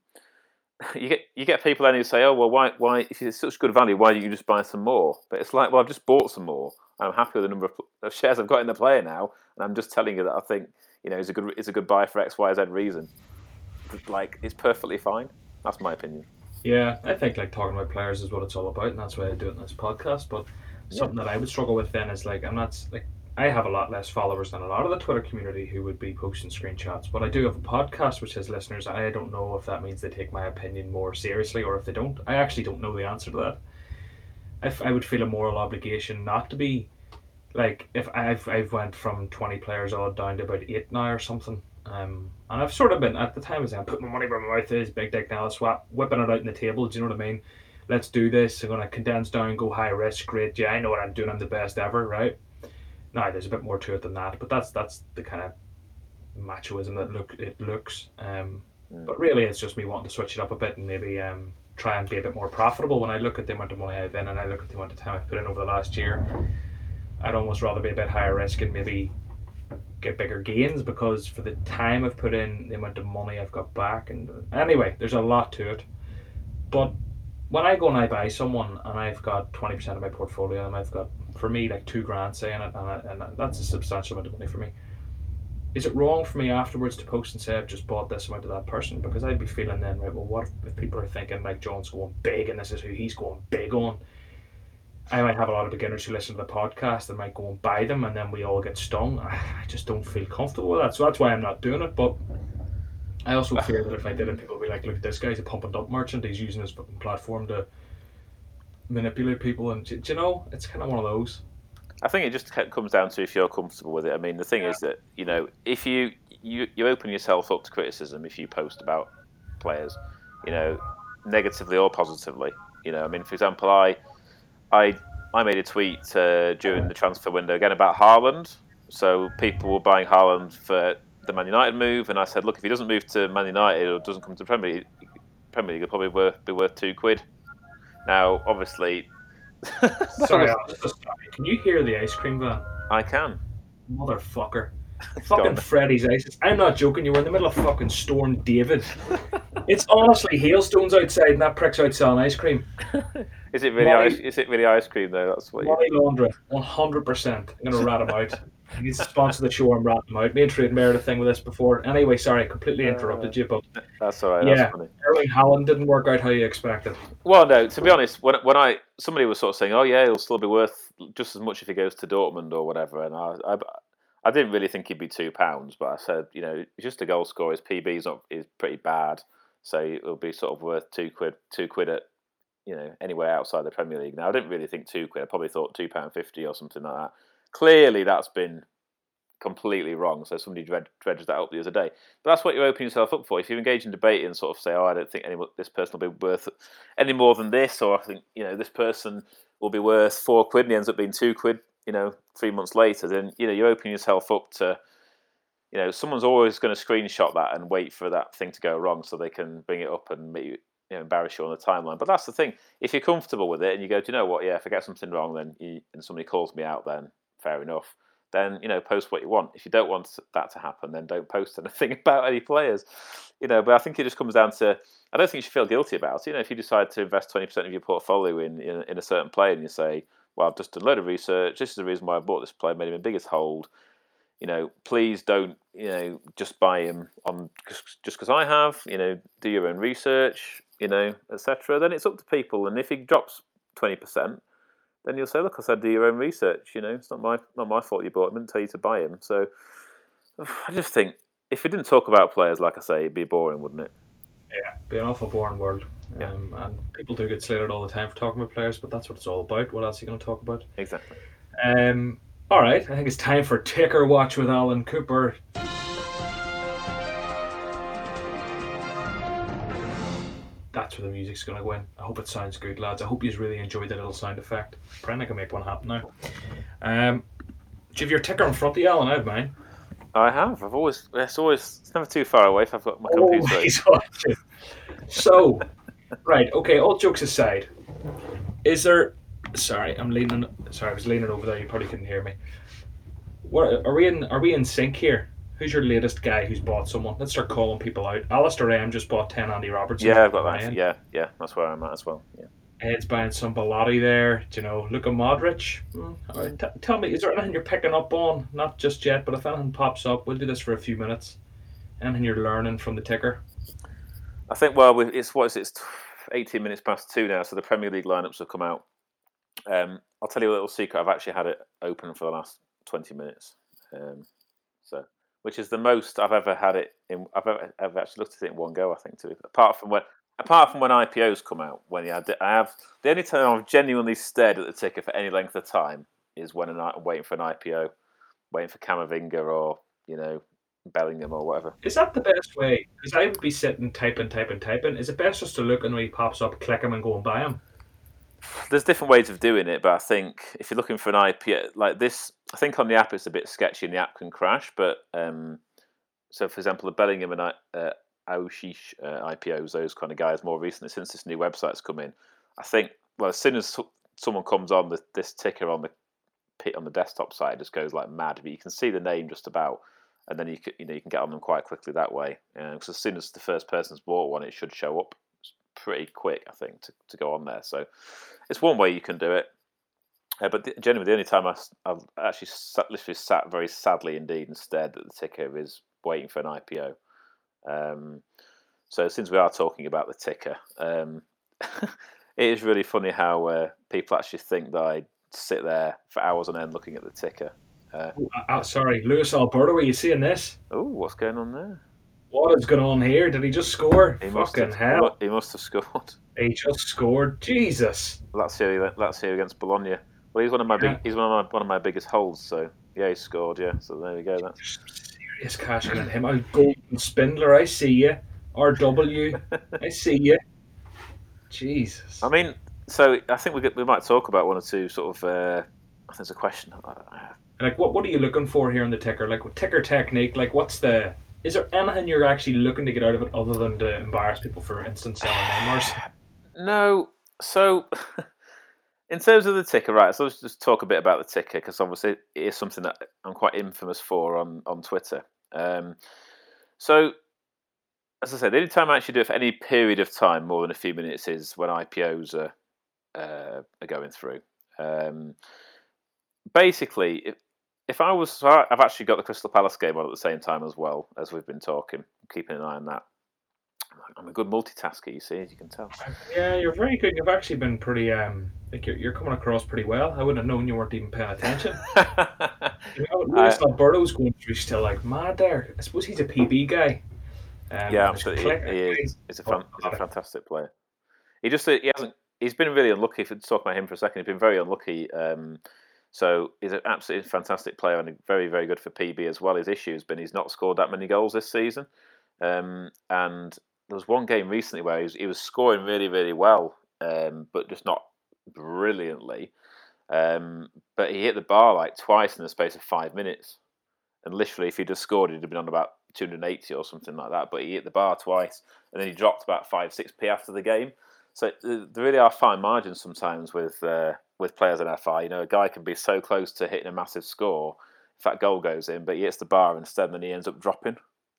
*laughs* you get you get people then who say, "Oh well, why why if it's such good value, why don't you just buy some more?" But it's like, well, I've just bought some more. I'm happy with the number of shares I've got in the player now, and I'm just telling you that I think you know it's a good it's a good buy for X Y Z reason. Like it's perfectly fine. That's my opinion. Yeah, I think like talking about players is what it's all about, and that's why I do it in this podcast. But something yeah. that I would struggle with then is like I'm not like I have a lot less followers than a lot of the Twitter community who would be posting screenshots. But I do have a podcast which has listeners. I don't know if that means they take my opinion more seriously or if they don't. I actually don't know the answer to that. If I would feel a moral obligation not to be like if I've I've went from twenty players odd down to about eight now or something. Um, and I've sort of been at the time as I'm putting my money where my mouth is, big dick now, swap, whipping it out on the table. Do you know what I mean? Let's do this. I'm gonna condense down, go high risk. Great, yeah, I know what I'm doing. I'm the best ever, right? Now there's a bit more to it than that, but that's that's the kind of machoism that look it looks. Um, mm. But really, it's just me wanting to switch it up a bit and maybe um, try and be a bit more profitable. When I look at the amount of money I've in and I look at the amount of time I've put in over the last year, I'd almost rather be a bit higher risk and maybe get bigger gains because for the time I've put in, the amount of money I've got back, and anyway, there's a lot to it. But when I go and I buy someone and I've got twenty percent of my portfolio and I've got for me like two grand saying it, and, and that's a substantial amount of money for me. Is it wrong for me afterwards to post and say I've just bought this amount to that person? Because I'd be feeling then, right, well, what if, if people are thinking like John's going big and this is who he's going big on? I might have a lot of beginners who listen to the podcast and might go and buy them, and then we all get stung. I just don't feel comfortable with that, so that's why I'm not doing it. But I also *laughs* fear that if I did it, people would be like, "Look, this guy's a pump and dump merchant. He's using his platform to manipulate people, and do, you know, it's kind of one of those. I think it just comes down to if you're comfortable with it. I mean, the thing yeah. is that you know, if you you you open yourself up to criticism if you post about players, you know, negatively or positively. You know, I mean, for example, I I I made a tweet uh, during the transfer window again about Haaland. So people were buying Haaland for the Man United move, and I said, look, if he doesn't move to Man United or doesn't come to Premier League, Premier League, he'll probably worth, be worth two quid. Now, obviously. *laughs* Sorry, can you hear the ice cream van? I can. Motherfucker. *laughs* fucking Freddy's ice. I'm not joking. You were in the middle of fucking Storm David. *laughs* it's honestly hailstones outside, and that prick's out selling ice cream. *laughs* is it really? Money, ice, is it really ice cream though? That's what. Money laundering, one hundred percent. I'm gonna rat him out. He's the sponsor of the show and rat him out. Me and Trade made a thing with this before. Anyway, sorry, I completely uh, interrupted you, but that's all right. Yeah, Erling Haaland didn't work out how you expected. Well, no. To be honest, when when I somebody was sort of saying, "Oh yeah, he'll still be worth just as much if he goes to Dortmund or whatever," and I, I, I didn't really think he'd be two pounds, but I said, you know, just a goal scorer. His PB is pretty bad, so it'll be sort of worth two quid, two quid at you know anywhere outside the Premier League. Now I didn't really think two quid. I probably thought two pound fifty or something like that. Clearly, that's been completely wrong. So somebody dred- dredged that up the other day. But that's what you open yourself up for. If you engage in debate and sort of say, "Oh, I don't think any this person will be worth any more than this," or I think you know this person will be worth four quid and he ends up being two quid, you know, three months later, then you know you're opening yourself up to, you know, someone's always going to screenshot that and wait for that thing to go wrong so they can bring it up and you, you know, embarrass you on the timeline. But that's the thing. If you're comfortable with it and you go, do you know what? Yeah, if I get something wrong, then you, and somebody calls me out, then fair enough. Then you know, post what you want. If you don't want that to happen, then don't post anything *laughs* about any players. You know, but I think it just comes down to. I don't think you should feel guilty about it. You know, if you decide to invest twenty percent of your portfolio in, in in a certain player and you say, well, I've just done a load of research. This is the reason why I bought this player, made him my biggest hold. You know, please don't, you know, just buy him on just because I have. You know, do your own research. You know, etc. Then it's up to people, and if he drops twenty percent, then you'll say, "Look, I said do your own research." You know, it's not my not my fault you bought him. I didn't tell you to buy him. So, *sighs* I just think if we didn't talk about players, like I say, it'd be boring, wouldn't it? Yeah, be an awful boring world. Yeah. Um, and people do get slated all the time for talking about players, but that's what it's all about. What else are you going to talk about? Exactly. Um, all right, I think it's time for Ticker Watch with Allen Cooper. That's where the music's going to go in. I hope it sounds good, lads. I hope you really enjoyed that little sound effect. I can make one happen now. Um, do you have your ticker in front of you, Allen? I have mine. I have. I've always. It's always. It's never too far away if I've got my computer. *laughs* so, right. Okay. All jokes aside, is there? Sorry, I'm leaning. Sorry, I was leaning over there. You probably couldn't hear me. What are we in? Are we in sync here? Who's your latest guy who's bought someone? Let's start calling people out. Alistair M just bought ten Andy Robertson. Yeah, I've got that. Yeah, yeah, that's where I'm at as well. Yeah. Ed's buying some Belotti there. Do you know, Luka Modric. Mm, right, t- tell me, is there anything you're picking up on? Not just yet, but if anything pops up, we'll do this for a few minutes. Anything you're learning from the ticker? I think. Well, it's what is it? It's 18 minutes past two now, so the Premier League lineups have come out. Um, I'll tell you a little secret. I've actually had it open for the last 20 minutes. Um, so, which is the most I've ever had it in. I've ever, I've actually looked at it in one go. I think too. Apart from when, apart from when IPOs come out, when I have the only time I've genuinely stared at the ticker for any length of time is when I'm waiting for an IPO, waiting for Camavinga or you know Bellingham or whatever. Is that the best way? Because I would be sitting typing, typing, typing. Is it best just to look and when he pops up, click him and go and buy him? There's different ways of doing it, but I think if you're looking for an IPO like this, I think on the app it's a bit sketchy and the app can crash. But um, so, for example, the Bellingham and uh, Aouchiche uh, IPOs, those kind of guys, more recently since this new website's come in, I think well, as soon as someone comes on the, this ticker on the pit on the desktop side, it just goes like mad. But you can see the name just about and then you can, you know you can get on them quite quickly that way. Because as soon as the first person's bought one, it should show up pretty quick, I think, to, to go on there. So it's one way you can do it. Uh, but the, generally, the only time I, have actually sat, literally sat very sadly indeed and stared at the ticker is waiting for an IPO. Um, so since we are talking about the ticker, um, *laughs* it is really funny how uh, people actually think that I sit there for hours on end looking at the ticker. Uh, oh, uh, sorry, Luis Alberto. Are you seeing this? Oh, what's going on there? What is going on here? Did he just score? He Fucking have, hell! *laughs* He must have scored. He just scored. Jesus. That's here. That's here against Bologna. Well, he's one of my yeah. big. He's one of my one of my biggest holds. So yeah, he scored. Yeah. So there we go. That's serious cashing on him. I'm golden spindler. I see you. RW. I see you. Jesus. I mean, so I think we we might talk about one or two sort of. Uh, there's a question like what what are you looking for here in the ticker? Like ticker technique, like what's the is there anything you're actually looking to get out of it other than to embarrass people, for instance, selling? *sighs* No. So, *laughs* in terms of the ticker, right? So let's just talk a bit about the ticker because obviously it is something that I'm quite infamous for on on Twitter. Um, so, as I said, the only time I actually do it for any period of time more than a few minutes is when IPOs are uh, are going through. Um, basically, if if I was, I've actually got the Crystal Palace game on at the same time as well as we've been talking, keeping an eye on that. I'm a good multitasker, you see, as you can tell. Yeah, you're very good. You've actually been pretty, um, like you're, you're coming across pretty well. I wouldn't have known you weren't even paying attention. *laughs* you know, Luis Alberto's going through still like mad there. I suppose he's a PB guy. Um, yeah, absolutely. He, he is. He's a, fan, he's a fantastic player. He just he hasn't. He's been really unlucky. If we talk about him for a second, he's been very unlucky. Um, so he's an absolutely fantastic player and very, very good for PB as well. His issue has been he's not scored that many goals this season. Um, and there was one game recently where he was, he was scoring really, really well, um, but just not brilliantly. Um, but he hit the bar like twice in the space of five minutes. And literally, if he'd have scored, he'd have been on about 280 or something like that. But he hit the bar twice, and then he dropped about five, six p after the game. So there really are fine margins sometimes with uh, with players in FI. You know, a guy can be so close to hitting a massive score, if that goal goes in, but he hits the bar instead, and then he ends up dropping.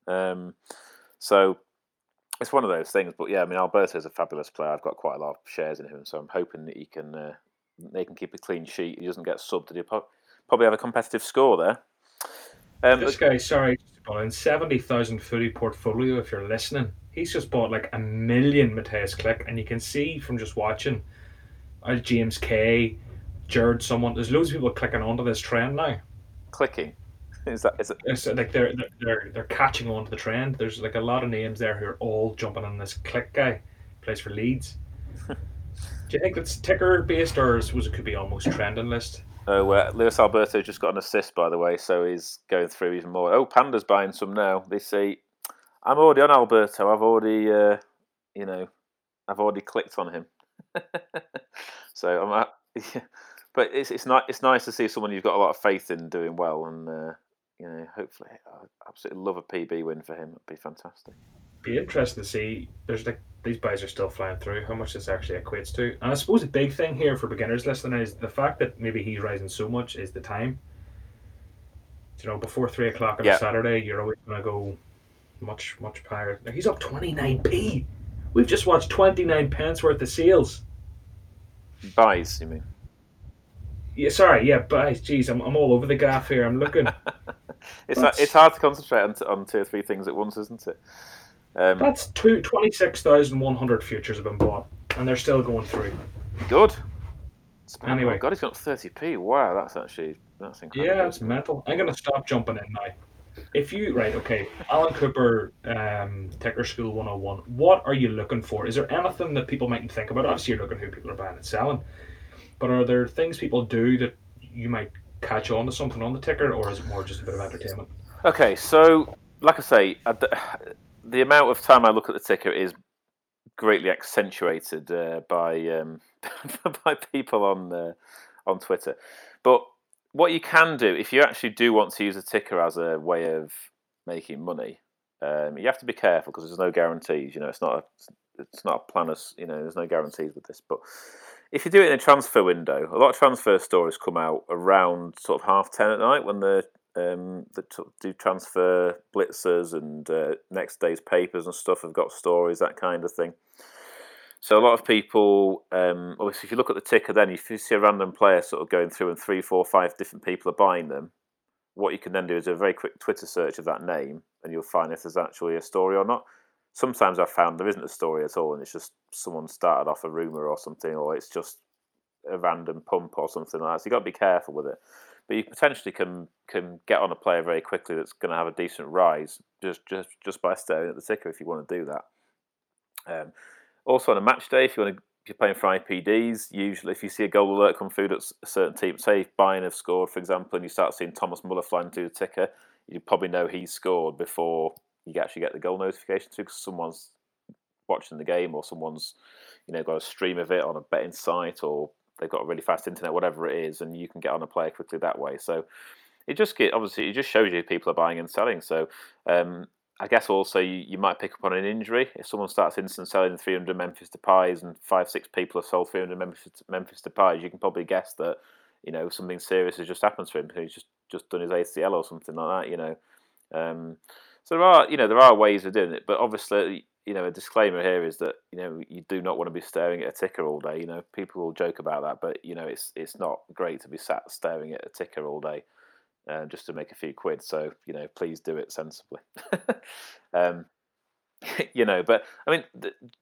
Um, so it's one of those things. But yeah, I mean, Alberto is a fabulous player. I've got quite a lot of shares in him, so I'm hoping that he can uh, they can keep a clean sheet. He doesn't get subbed. He'll probably have a competitive score there. Um, this guy, sorry, seventy thousand footy portfolio. If you're listening, he's just bought like a million Mateusz Klich, and you can see from just watching uh, James K, Jared, someone. There's loads of people clicking onto this trend now. Clicking. Is that is it? It's like they're they're they're catching on to the trend. There's like a lot of names there who are all jumping on this Klich guy. Plays for Leeds. *laughs* Do you think it's ticker based or was it could be almost trending list? Oh, uh, Luis Alberto just got an assist by the way, so he's going through even more. Oh, Panda's buying some now. They see, I'm already on Alberto. I've already, uh, you know, I've already clicked on him. *laughs* so I'm, at, *laughs* but it's it's not it's nice to see someone you've got a lot of faith in doing well, and uh, you know, hopefully, I absolutely love a PB win for him. It'd be fantastic. Be interesting to see. There's like these buys are still flying through. How much this actually equates to, and I suppose a big thing here for beginners listening is the fact that maybe he's rising so much is the time. you know, before three o'clock on Yeah. a Saturday, you're always gonna go much much higher. Now, he's up twenty nine p. We've just watched twenty nine pence worth of sales. Buys, you mean? Yeah, sorry, yeah, buys. Jeez, I'm, I'm all over the gaff here. I'm looking. *laughs* It's That's- it's hard to concentrate on, on two or three things at once, isn't it? Um, That's two twenty six thousand one hundred futures have been bought, and they're still going through. good. Anyway. oh God, he's got thirty p. Wow, that's actually that's incredible. Yeah, it's mental. I'm gonna stop jumping in now. If you right, okay, Allen Cooper, um, Ticker School 101. What are you looking for? Is there anything that people mightn't think about? Obviously, you're looking who people are buying and selling, but are there things people do that you might catch on to something on the ticker, or is it more just a bit of entertainment? Okay, so like I say, the, the amount of time I look at the ticker is greatly accentuated uh, by um, *laughs* by people on uh, on Twitter. But what you can do, if you actually do want to use a ticker as a way of making money, um, you have to be careful because there's no guarantees. You know, it's not a, it's not a plan. as- You know, there's no guarantees with this. But if you do it in a transfer window, a lot of transfer stories come out around sort of half ten at night when the um, do transfer blitzers and uh, next day's papers and stuff have got stories that kind of thing. So a lot of people, um, obviously, if you look at the ticker, then if you see a random player sort of going through and three, four, five different people are buying them, what you can then do is a very quick Twitter search of that name, and you'll find if there's actually a story or not. Sometimes I've found there isn't a story at all, and it's just someone started off a rumor or something, or it's just a random pump or something like that. So you've got to be careful with it. But you potentially can can get on a player very quickly that's going to have a decent rise just just just by staring at the ticker if you want to do that. Um, also on a match day, if you want to, if you're playing for IPDs, usually if you see a goal alert come through that's a certain team, say Bayern have scored, for example, and you start seeing Thomas Muller flying through the ticker, you probably know he's scored before you actually get the goal notification through because someone's watching the game or someone's you know got a stream of it on a betting site or they've got a really fast internet, whatever it is, and you can get on a player quickly that way. So it just get obviously it just shows you people are buying and selling. So um, I guess also you, you might pick up on an injury if someone starts instant selling 300 Memphis Depays and five six people have sold 300 Memphis Memphis Depays. You can probably guess that you know something serious has just happened to him. He's just just done his ACL or something like that. You know. Um, so there are, you know, there are ways of doing it, but obviously, you know, a disclaimer here is that you know you do not want to be staring at a ticker all day. You know, people will joke about that, but you know, it's it's not great to be sat staring at a ticker all day uh, just to make a few quid. So you know, please do it sensibly. *laughs* um, *laughs* you know, but I mean,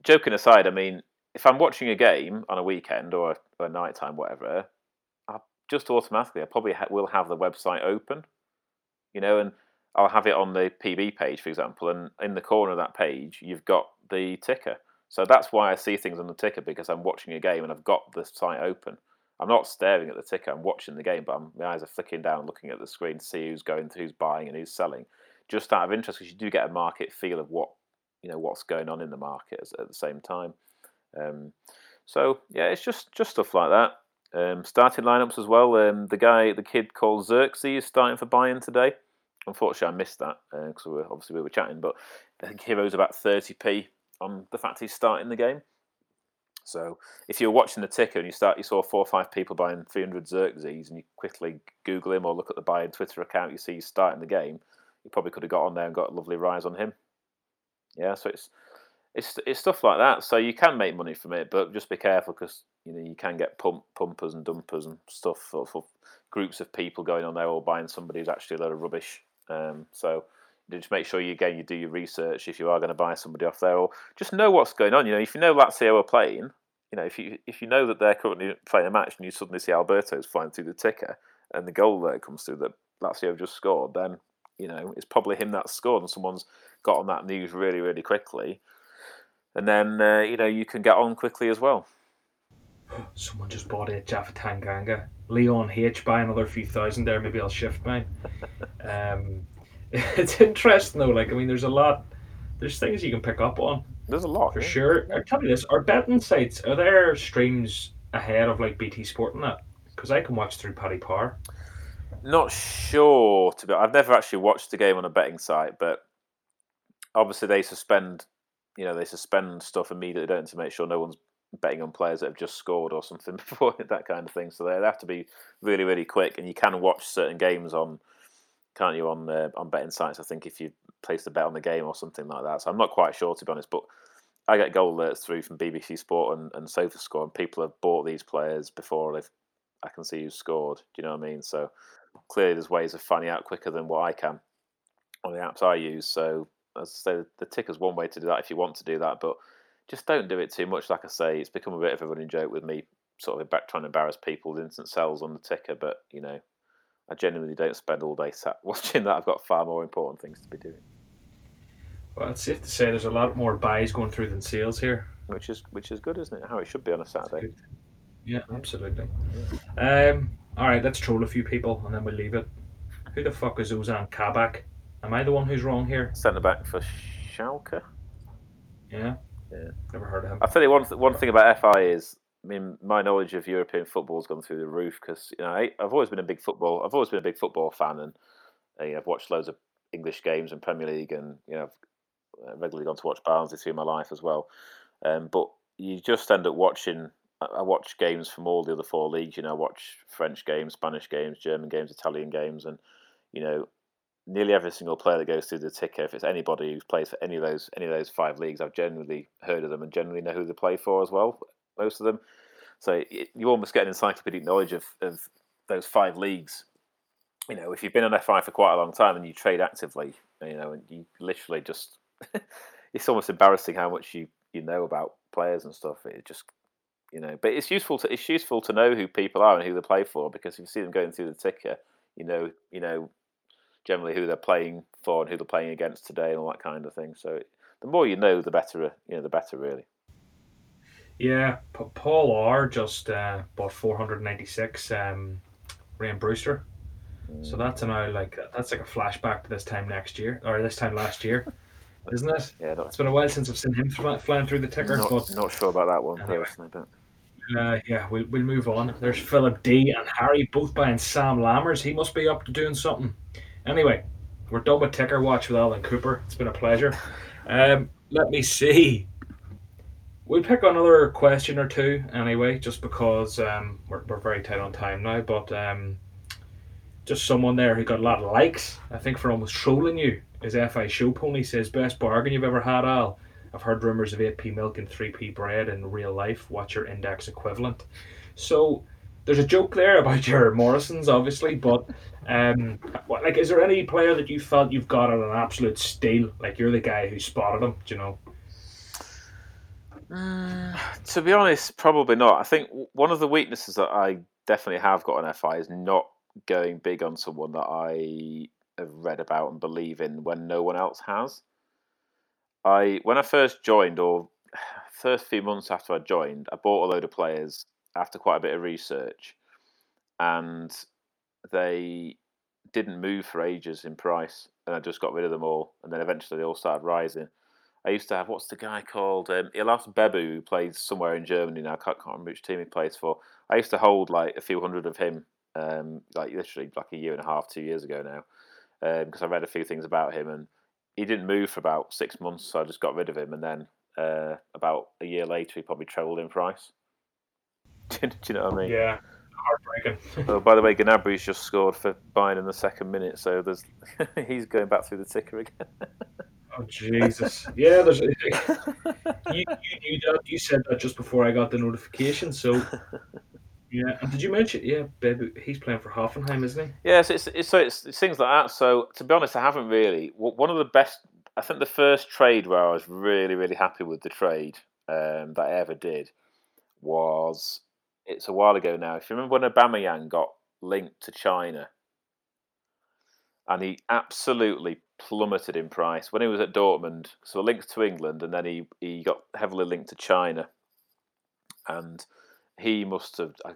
joking aside, I mean, if I'm watching a game on a weekend or a, a night time, whatever, I just automatically I probably ha- will have the website open. You know, and I'll have it on the PB page, for example, and in the corner of that page, you've got the ticker. So that's why I see things on the ticker because I'm watching a game and I've got the site open. I'm not staring at the ticker; I'm watching the game, but I'm, my eyes are flicking down, looking at the screen to see who's going, who's buying, and who's selling, just out of interest because you do get a market feel of what you know what's going on in the market at the same time. Um, so yeah, it's just just stuff like that. Um, starting lineups as well. Um, the guy, the kid called Zirkzee, is starting for Bayern today. Unfortunately, I missed that uh, because we were, obviously we were chatting. But I think Hero's about thirty p on the fact he's starting the game. So if you're watching the ticker and you start, you saw four or five people buying 300 Zirkzee, and you quickly Google him or look at the Bayern Twitter account, you see he's starting the game. You probably could have got on there and got a lovely rise on him. Yeah, so it's it's it's stuff like that. So you can make money from it, but just be careful because you know you can get pump pumpers and dumpers and stuff for, for groups of people going on there all buying somebody who's actually a load of rubbish. Um, so just make sure you again you do your research if you are going to buy somebody off there, or just know what's going on. You know, if you know Lazio are playing, you know, if you if you know that they're currently playing a match and you suddenly see Alberto's flying through the ticker and the goal that comes through that Lazio have just scored, then you know it's probably him that's scored and someone's got on that news really really quickly, and then uh, you know you can get on quickly as well. Someone just bought a Japhet Tanganga. Leon H buy another few thousand there. Maybe I'll shift mine. um, *laughs* it's interesting though. Like I mean, there's a lot. There's things you can pick up on There's a lot for yeah. sure. I'll tell you this: are betting sites are there streams ahead of like BT Sport and that? Because I can watch through Paddy Power. Not sure to be. I've never actually watched the game on a betting site, but obviously they suspend. You know, they suspend stuff immediately, don't to make sure no one's betting on players that have just scored or something *laughs* before that kind of thing. So they have to be really, really quick, and you can watch certain games on can't you on uh, on betting sites? I think if you place a bet on the game or something like that. So I'm not quite sure to be honest, but I get goal alerts through from BBC Sport and, and SofaScore, and people have bought these players before they've. I can see who's scored. Do you know what I mean? So clearly, there's ways of finding out quicker than what I can on the apps I use. So as I say, the ticker's one way to do that if you want to do that, but just don't do it too much. Like I say, it's become a bit of a running joke with me, sort of back trying to embarrass people with instant sells on the ticker. But you know, I genuinely don't spend all day sat *laughs* watching that. I've got far more important things to be doing. Well, it's safe to say there's a lot more buys going through than sales here, which is which is good, isn't it? How it should be on a Saturday. Yeah, absolutely. Um, all right, let's troll a few people and then we'll leave it. Who the fuck is Ozan Kabak? Am I the one who's wrong here? Centre back for Schalke. Yeah. Yeah. Never heard of him. I'll tell you one one thing about FI is, I mean, my knowledge of European football has gone through the roof because you know I, have always been a big football. I've always been a big football fan, and you know, I've watched loads of English games and Premier League, and you know, I've uh, regularly gone to watch Barnsley through my life as well. Um, but you just end up watching. I watch games from all the other four leagues. You know, I watch French games, Spanish games, German games, Italian games, and you know, nearly every single player that goes through the ticker, if it's anybody who's played for any of those any of those five leagues, I've generally heard of them and generally know who they play for as well. Most of them, so it, you almost get an encyclopedic knowledge of, of those five leagues. You know, if you've been on FI for quite a long time and you trade actively, you know, and you literally just, *laughs* it's almost embarrassing how much you you know about players and stuff. It just you know, but it's useful to it's useful to know who people are and who they play for because if you see them going through the ticker, you know, you know generally who they're playing for and who they're playing against today and all that kind of thing. So the more you know, the better. You know, the better really. Yeah, Paul R just uh, bought 496 um, Ryan Brewster. So mm. that's now like that's like a flashback to this time next year or this time last year, *laughs* isn't it? Yeah, it's been a while since I've seen him flying through the ticker. Not, but not sure about that one anyway. personally, but. Uh, yeah, we'll, we'll move on. There's Philip D and Harry both buying Sam Lammers. He must be up to doing something. Anyway, we're done with Ticker Watch with Allen Cooper. It's been a pleasure. *laughs* Um, let me see. We'll pick another question or two anyway, just because um, we're, we're very tight on time now. But um, just someone there who got a lot of likes, I think, for almost trolling you. Is FI Show Pony says, Best bargain you've ever had, Al. I've heard rumours of 8p milk and 3p bread in real life. What's your index equivalent? So there's a joke there about your Morrisons, obviously, but um, like, is there any player that you felt you've got on an absolute steal? Like you're the guy who spotted him, do you know? Uh, to be honest, probably not. I think one of the weaknesses that I definitely have got on FI is not going big on someone that I have read about and believe in when no one else has. I when I first joined, or *sighs* first few months after I joined, I bought a load of players after quite a bit of research, and they didn't move for ages in price, and I just got rid of them all, and then eventually they all started rising. I used to have what's the guy called um, Ihlas Bebou who plays somewhere in Germany now. I can't, can't remember which team he plays for. I used to hold like a few hundred of him, um, like literally like a year and a half, two years ago now, because um, I read a few things about him and he didn't move for about six months, so I just got rid of him, and then uh, about a year later he probably trebled in price. *laughs* Do you know what I mean? Yeah, heartbreaking. oh, by the way, Gnabry's just scored for Bayern in the second minute, so there's *laughs* he's going back through the ticker again. *laughs* oh Jesus! Yeah, there's you, you knew that. You said that just before I got the notification. So yeah, and did you mention? Yeah, Bebou, he's playing for Hoffenheim, isn't he? Yes, yeah, so it's, it's so it's, it's things like that. So to be honest, I haven't really. One of the best. I think the first trade where I was really really happy with the trade um, that I ever did was it's a while ago now. If you remember when Aubameyang got linked to China, and he absolutely plummeted in price when he was at Dortmund. So linked to England, and then he he got heavily linked to China, and he must have. I,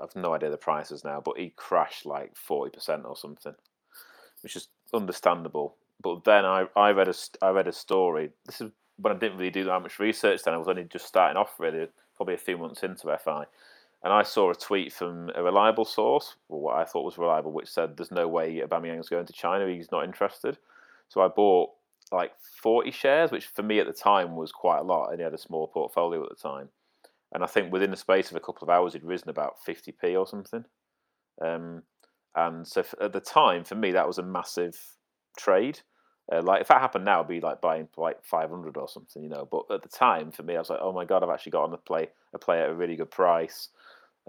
have no idea the prices now, but he crashed like forty percent or something, which is understandable. But then I, I read a I read a story. This is when I didn't really do that much research. Then I was only just starting off, really, probably a few months into FI, and I saw a tweet from a reliable source, or what I thought was reliable, which said there's no way Aubameyang's going to China. He's not interested. So I bought like 40 shares, which for me at the time was quite a lot, and he had a small portfolio at the time. And I think within the space of a couple of hours, he'd risen about 50p or something. Um, And so at the time, for me, that was a massive trade. Uh, like if that happened now, I'd be like buying like five hundred or something, you know. But at the time, for me, I was like, oh my god, I've actually got on a play a play at a really good price.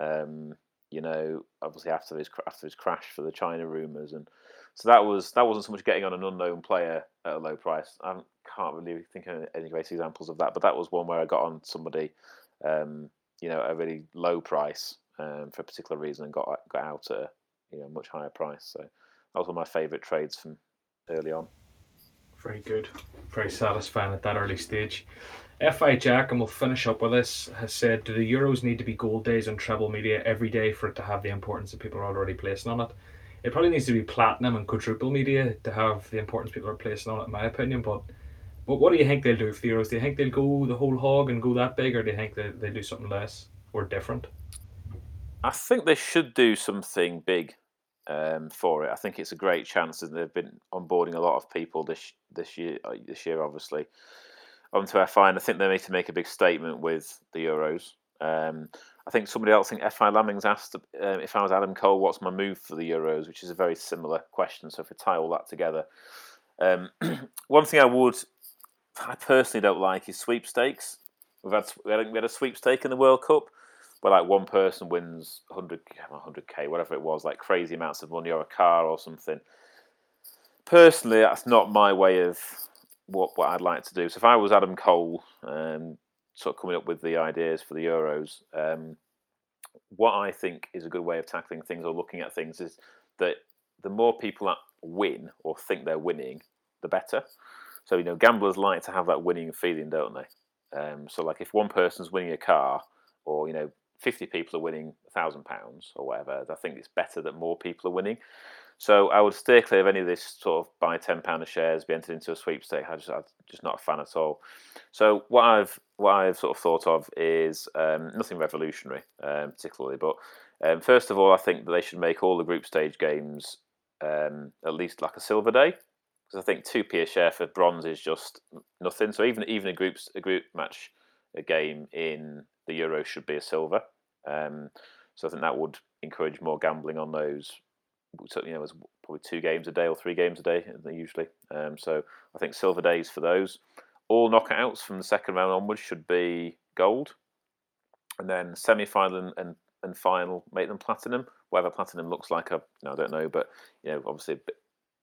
Um, you know, obviously after his after his crash for the China rumours, and so that was that wasn't so much getting on an unknown player at a low price. I can't really think of any great examples of that, but that was one where I got on somebody, um, you know, at a really low price um, for a particular reason and got got out at a you know much higher price. So that was one of my favourite trades from early on. Very good. Very satisfying at that early stage. FI Jack, and we'll finish up with this, has said Do the Euros need to be gold days on treble media every day for it to have the importance that people are already placing on it? It probably needs to be platinum and quadruple media to have the importance people are placing on it, in my opinion. But but what do you think they'll do for the Euros? Do you think they'll go the whole hog and go that big, or do you think they, they'll do something less or different? I think they should do something big um, for it. I think it's a great chance, and they've been onboarding a lot of people this this year. Uh, this year, obviously, onto FI, and I think they need to make a big statement with the Euros. Um, I think somebody else, I think FI Lamming's asked uh, if I was Adam Cole, what's my move for the Euros, which is a very similar question. So if we tie all that together, um, *clears throat* one thing I would, I personally don't like is sweepstakes. We've had we had, we had a sweepstake in the World Cup where like one person wins 100 100k, whatever it was, like crazy amounts of money or a car or something. Personally, that's not my way of what what I'd like to do. So if I was Adam Cole, um, sort of coming up with the ideas for the Euros, um, what I think is a good way of tackling things or looking at things is that the more people that win or think they're winning, the better. So you know, gamblers like to have that winning feeling, don't they? Um, so like if one person's winning a car, or you know, fifty people are winning a thousand pounds or whatever, I think it's better that more people are winning. So I would steer clear of any of this sort of buy ten pound of shares, be entered into a sweepstake. I just, I'm just not a fan at all. So what I've what I've sort of thought of is um, nothing revolutionary, um, particularly. But um, first of all, I think that they should make all the group stage games um, at least like a silver day, because I think two p a share for bronze is just nothing. So even even a groups a group match a game in the Euro should be a silver. Um, so I think that would encourage more gambling on those so, you know, there's probably two games a day or three games a day usually. Um, so I think silver days for those. All knockouts from the second round onwards should be gold, and then semi-final and, and, and final make them platinum. Whatever platinum looks like, a, you know, I don't know, but you know, obviously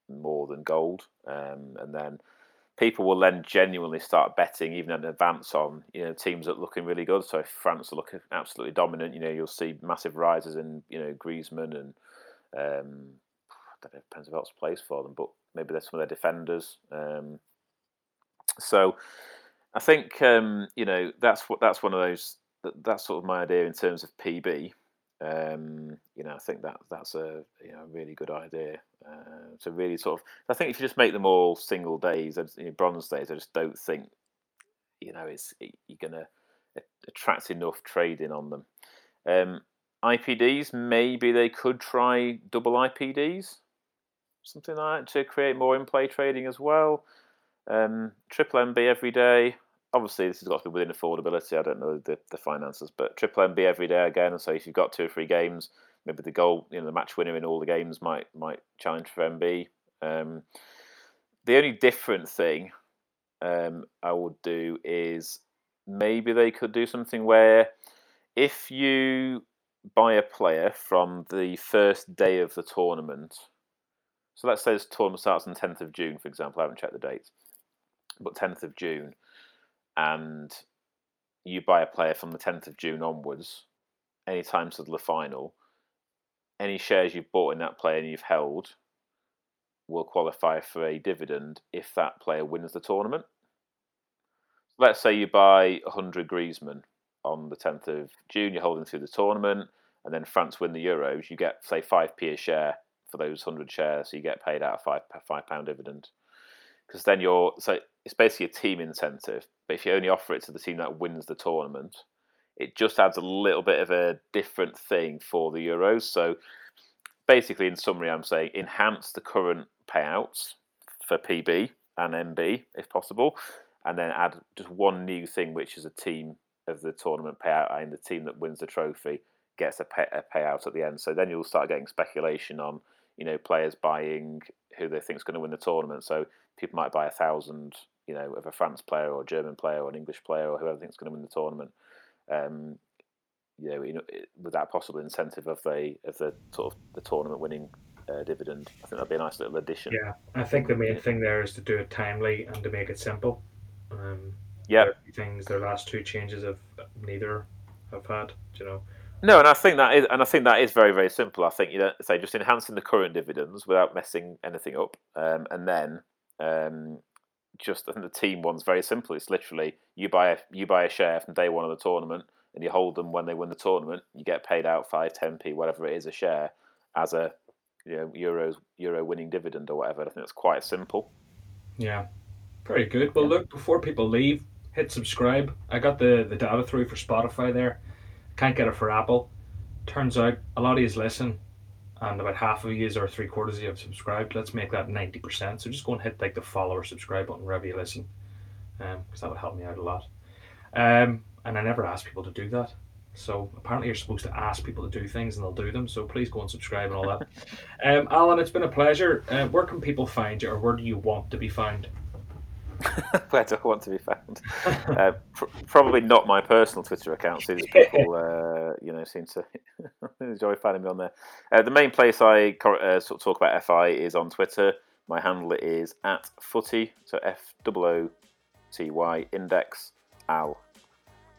more than gold. Um, and then people will then genuinely start betting even in advance on you know teams that are looking really good. So if France are looking absolutely dominant, you know you'll see massive rises in you know Griezmann and um, I don't know, depends else plays for them, but maybe they're some of their defenders. Um, so I think um, you know that's what that's one of those. That, that's sort of my idea in terms of PB. Um, you know, I think that that's a you know really good idea. Uh, to really sort of, I think if you just make them all single days, you know, bronze days, I just don't think you know it's you're gonna attract enough trading on them. Um, IPDs, maybe they could try double IPDs, something like that, to create more in play trading as well. Um, triple MB every day. Obviously, this has got to be within affordability. I don't know the, the finances, but triple MB every day again. So if you've got two or three games, maybe the goal, you know, the match winner in all the games might might challenge for MB. Um, the only different thing um, I would do is maybe they could do something where if you buy a player from the first day of the tournament. So let's say this tournament starts on the 10th of June, for example. I haven't checked the dates, but 10th of June, and you buy a player from the 10th of June onwards, any time to the final. Any shares you've bought in that player and you've held will qualify for a dividend if that player wins the tournament. Let's say you buy 100 Griezmann on the 10th of June. You're holding through the tournament, and then France win the Euros. You get say five p a share for those hundred shares, so you get paid out a five five pound dividend. Because then you're so it's basically a team incentive. But if you only offer it to the team that wins the tournament, it just adds a little bit of a different thing for the Euros. So basically, in summary, I'm saying enhance the current payouts for PB and MB if possible, and then add just one new thing, which is a team of the tournament payout and the team that wins the trophy gets a, pay, a payout at the end. So then you'll start getting speculation on you know players buying who they think is going to win the tournament. So people might buy a thousand you know of a France player or a German player or an English player or whoever thinks is going to win the tournament. Um, you know, you know, with that possible incentive of the of the sort of the tournament winning uh, dividend, I think that'd be a nice little addition. Yeah, I think the main thing there is to do it timely and to make it simple. Um, yeah, things their last two changes have neither have had. You know. No, and I think that is, and I think that is very, very simple. I think you know, say just enhancing the current dividends without messing anything up, um, and then um, just I think the team one's very simple. It's literally you buy a you buy a share from day one of the tournament, and you hold them when they win the tournament. You get paid out five, ten p, whatever it is, a share as a you know euros euro winning dividend or whatever. I think it's quite simple. Yeah, very good. Well, look before people leave, hit subscribe. I got the the data through for Spotify there. Can't get it for Apple. Turns out a lot of you listen, and about half of you or three quarters of you have subscribed. Let's make that ninety percent. So just go and hit like the follow or subscribe button wherever you listen, because um, that would help me out a lot. Um, and I never ask people to do that. So apparently you're supposed to ask people to do things and they'll do them. So please go and subscribe and all that. *laughs* um, Allen, it's been a pleasure. Uh, where can people find you, or where do you want to be found? Where do I want to be found? uh, pr- probably not my personal Twitter account. Since people, *laughs* uh, you know, seem to *laughs* enjoy finding me on there. Uh, the main place I uh, sort of talk about FI is on Twitter. My handle is at footy, so F O O T Y index al.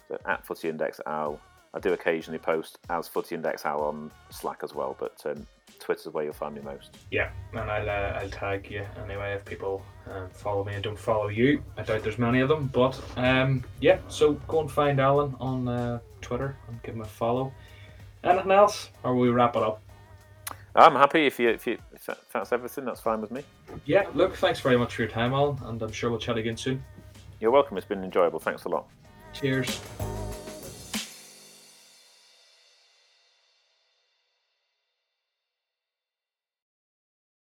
So at footy index al. I do occasionally post as footy index al on Slack as well, but um, Twitter's where you'll find me most. Yeah, and I'll uh, I'll tag you anyway if people um, follow me and don't follow you. I doubt there's many of them, but um, yeah. So go and find Allen on uh, Twitter and give him a follow. Anything else, or will we wrap it up? I'm happy if you if you if that's everything. That's fine with me. Yeah. Look, thanks very much for your time, Allen, and I'm sure we'll chat again soon. You're welcome. It's been enjoyable. Thanks a lot. Cheers.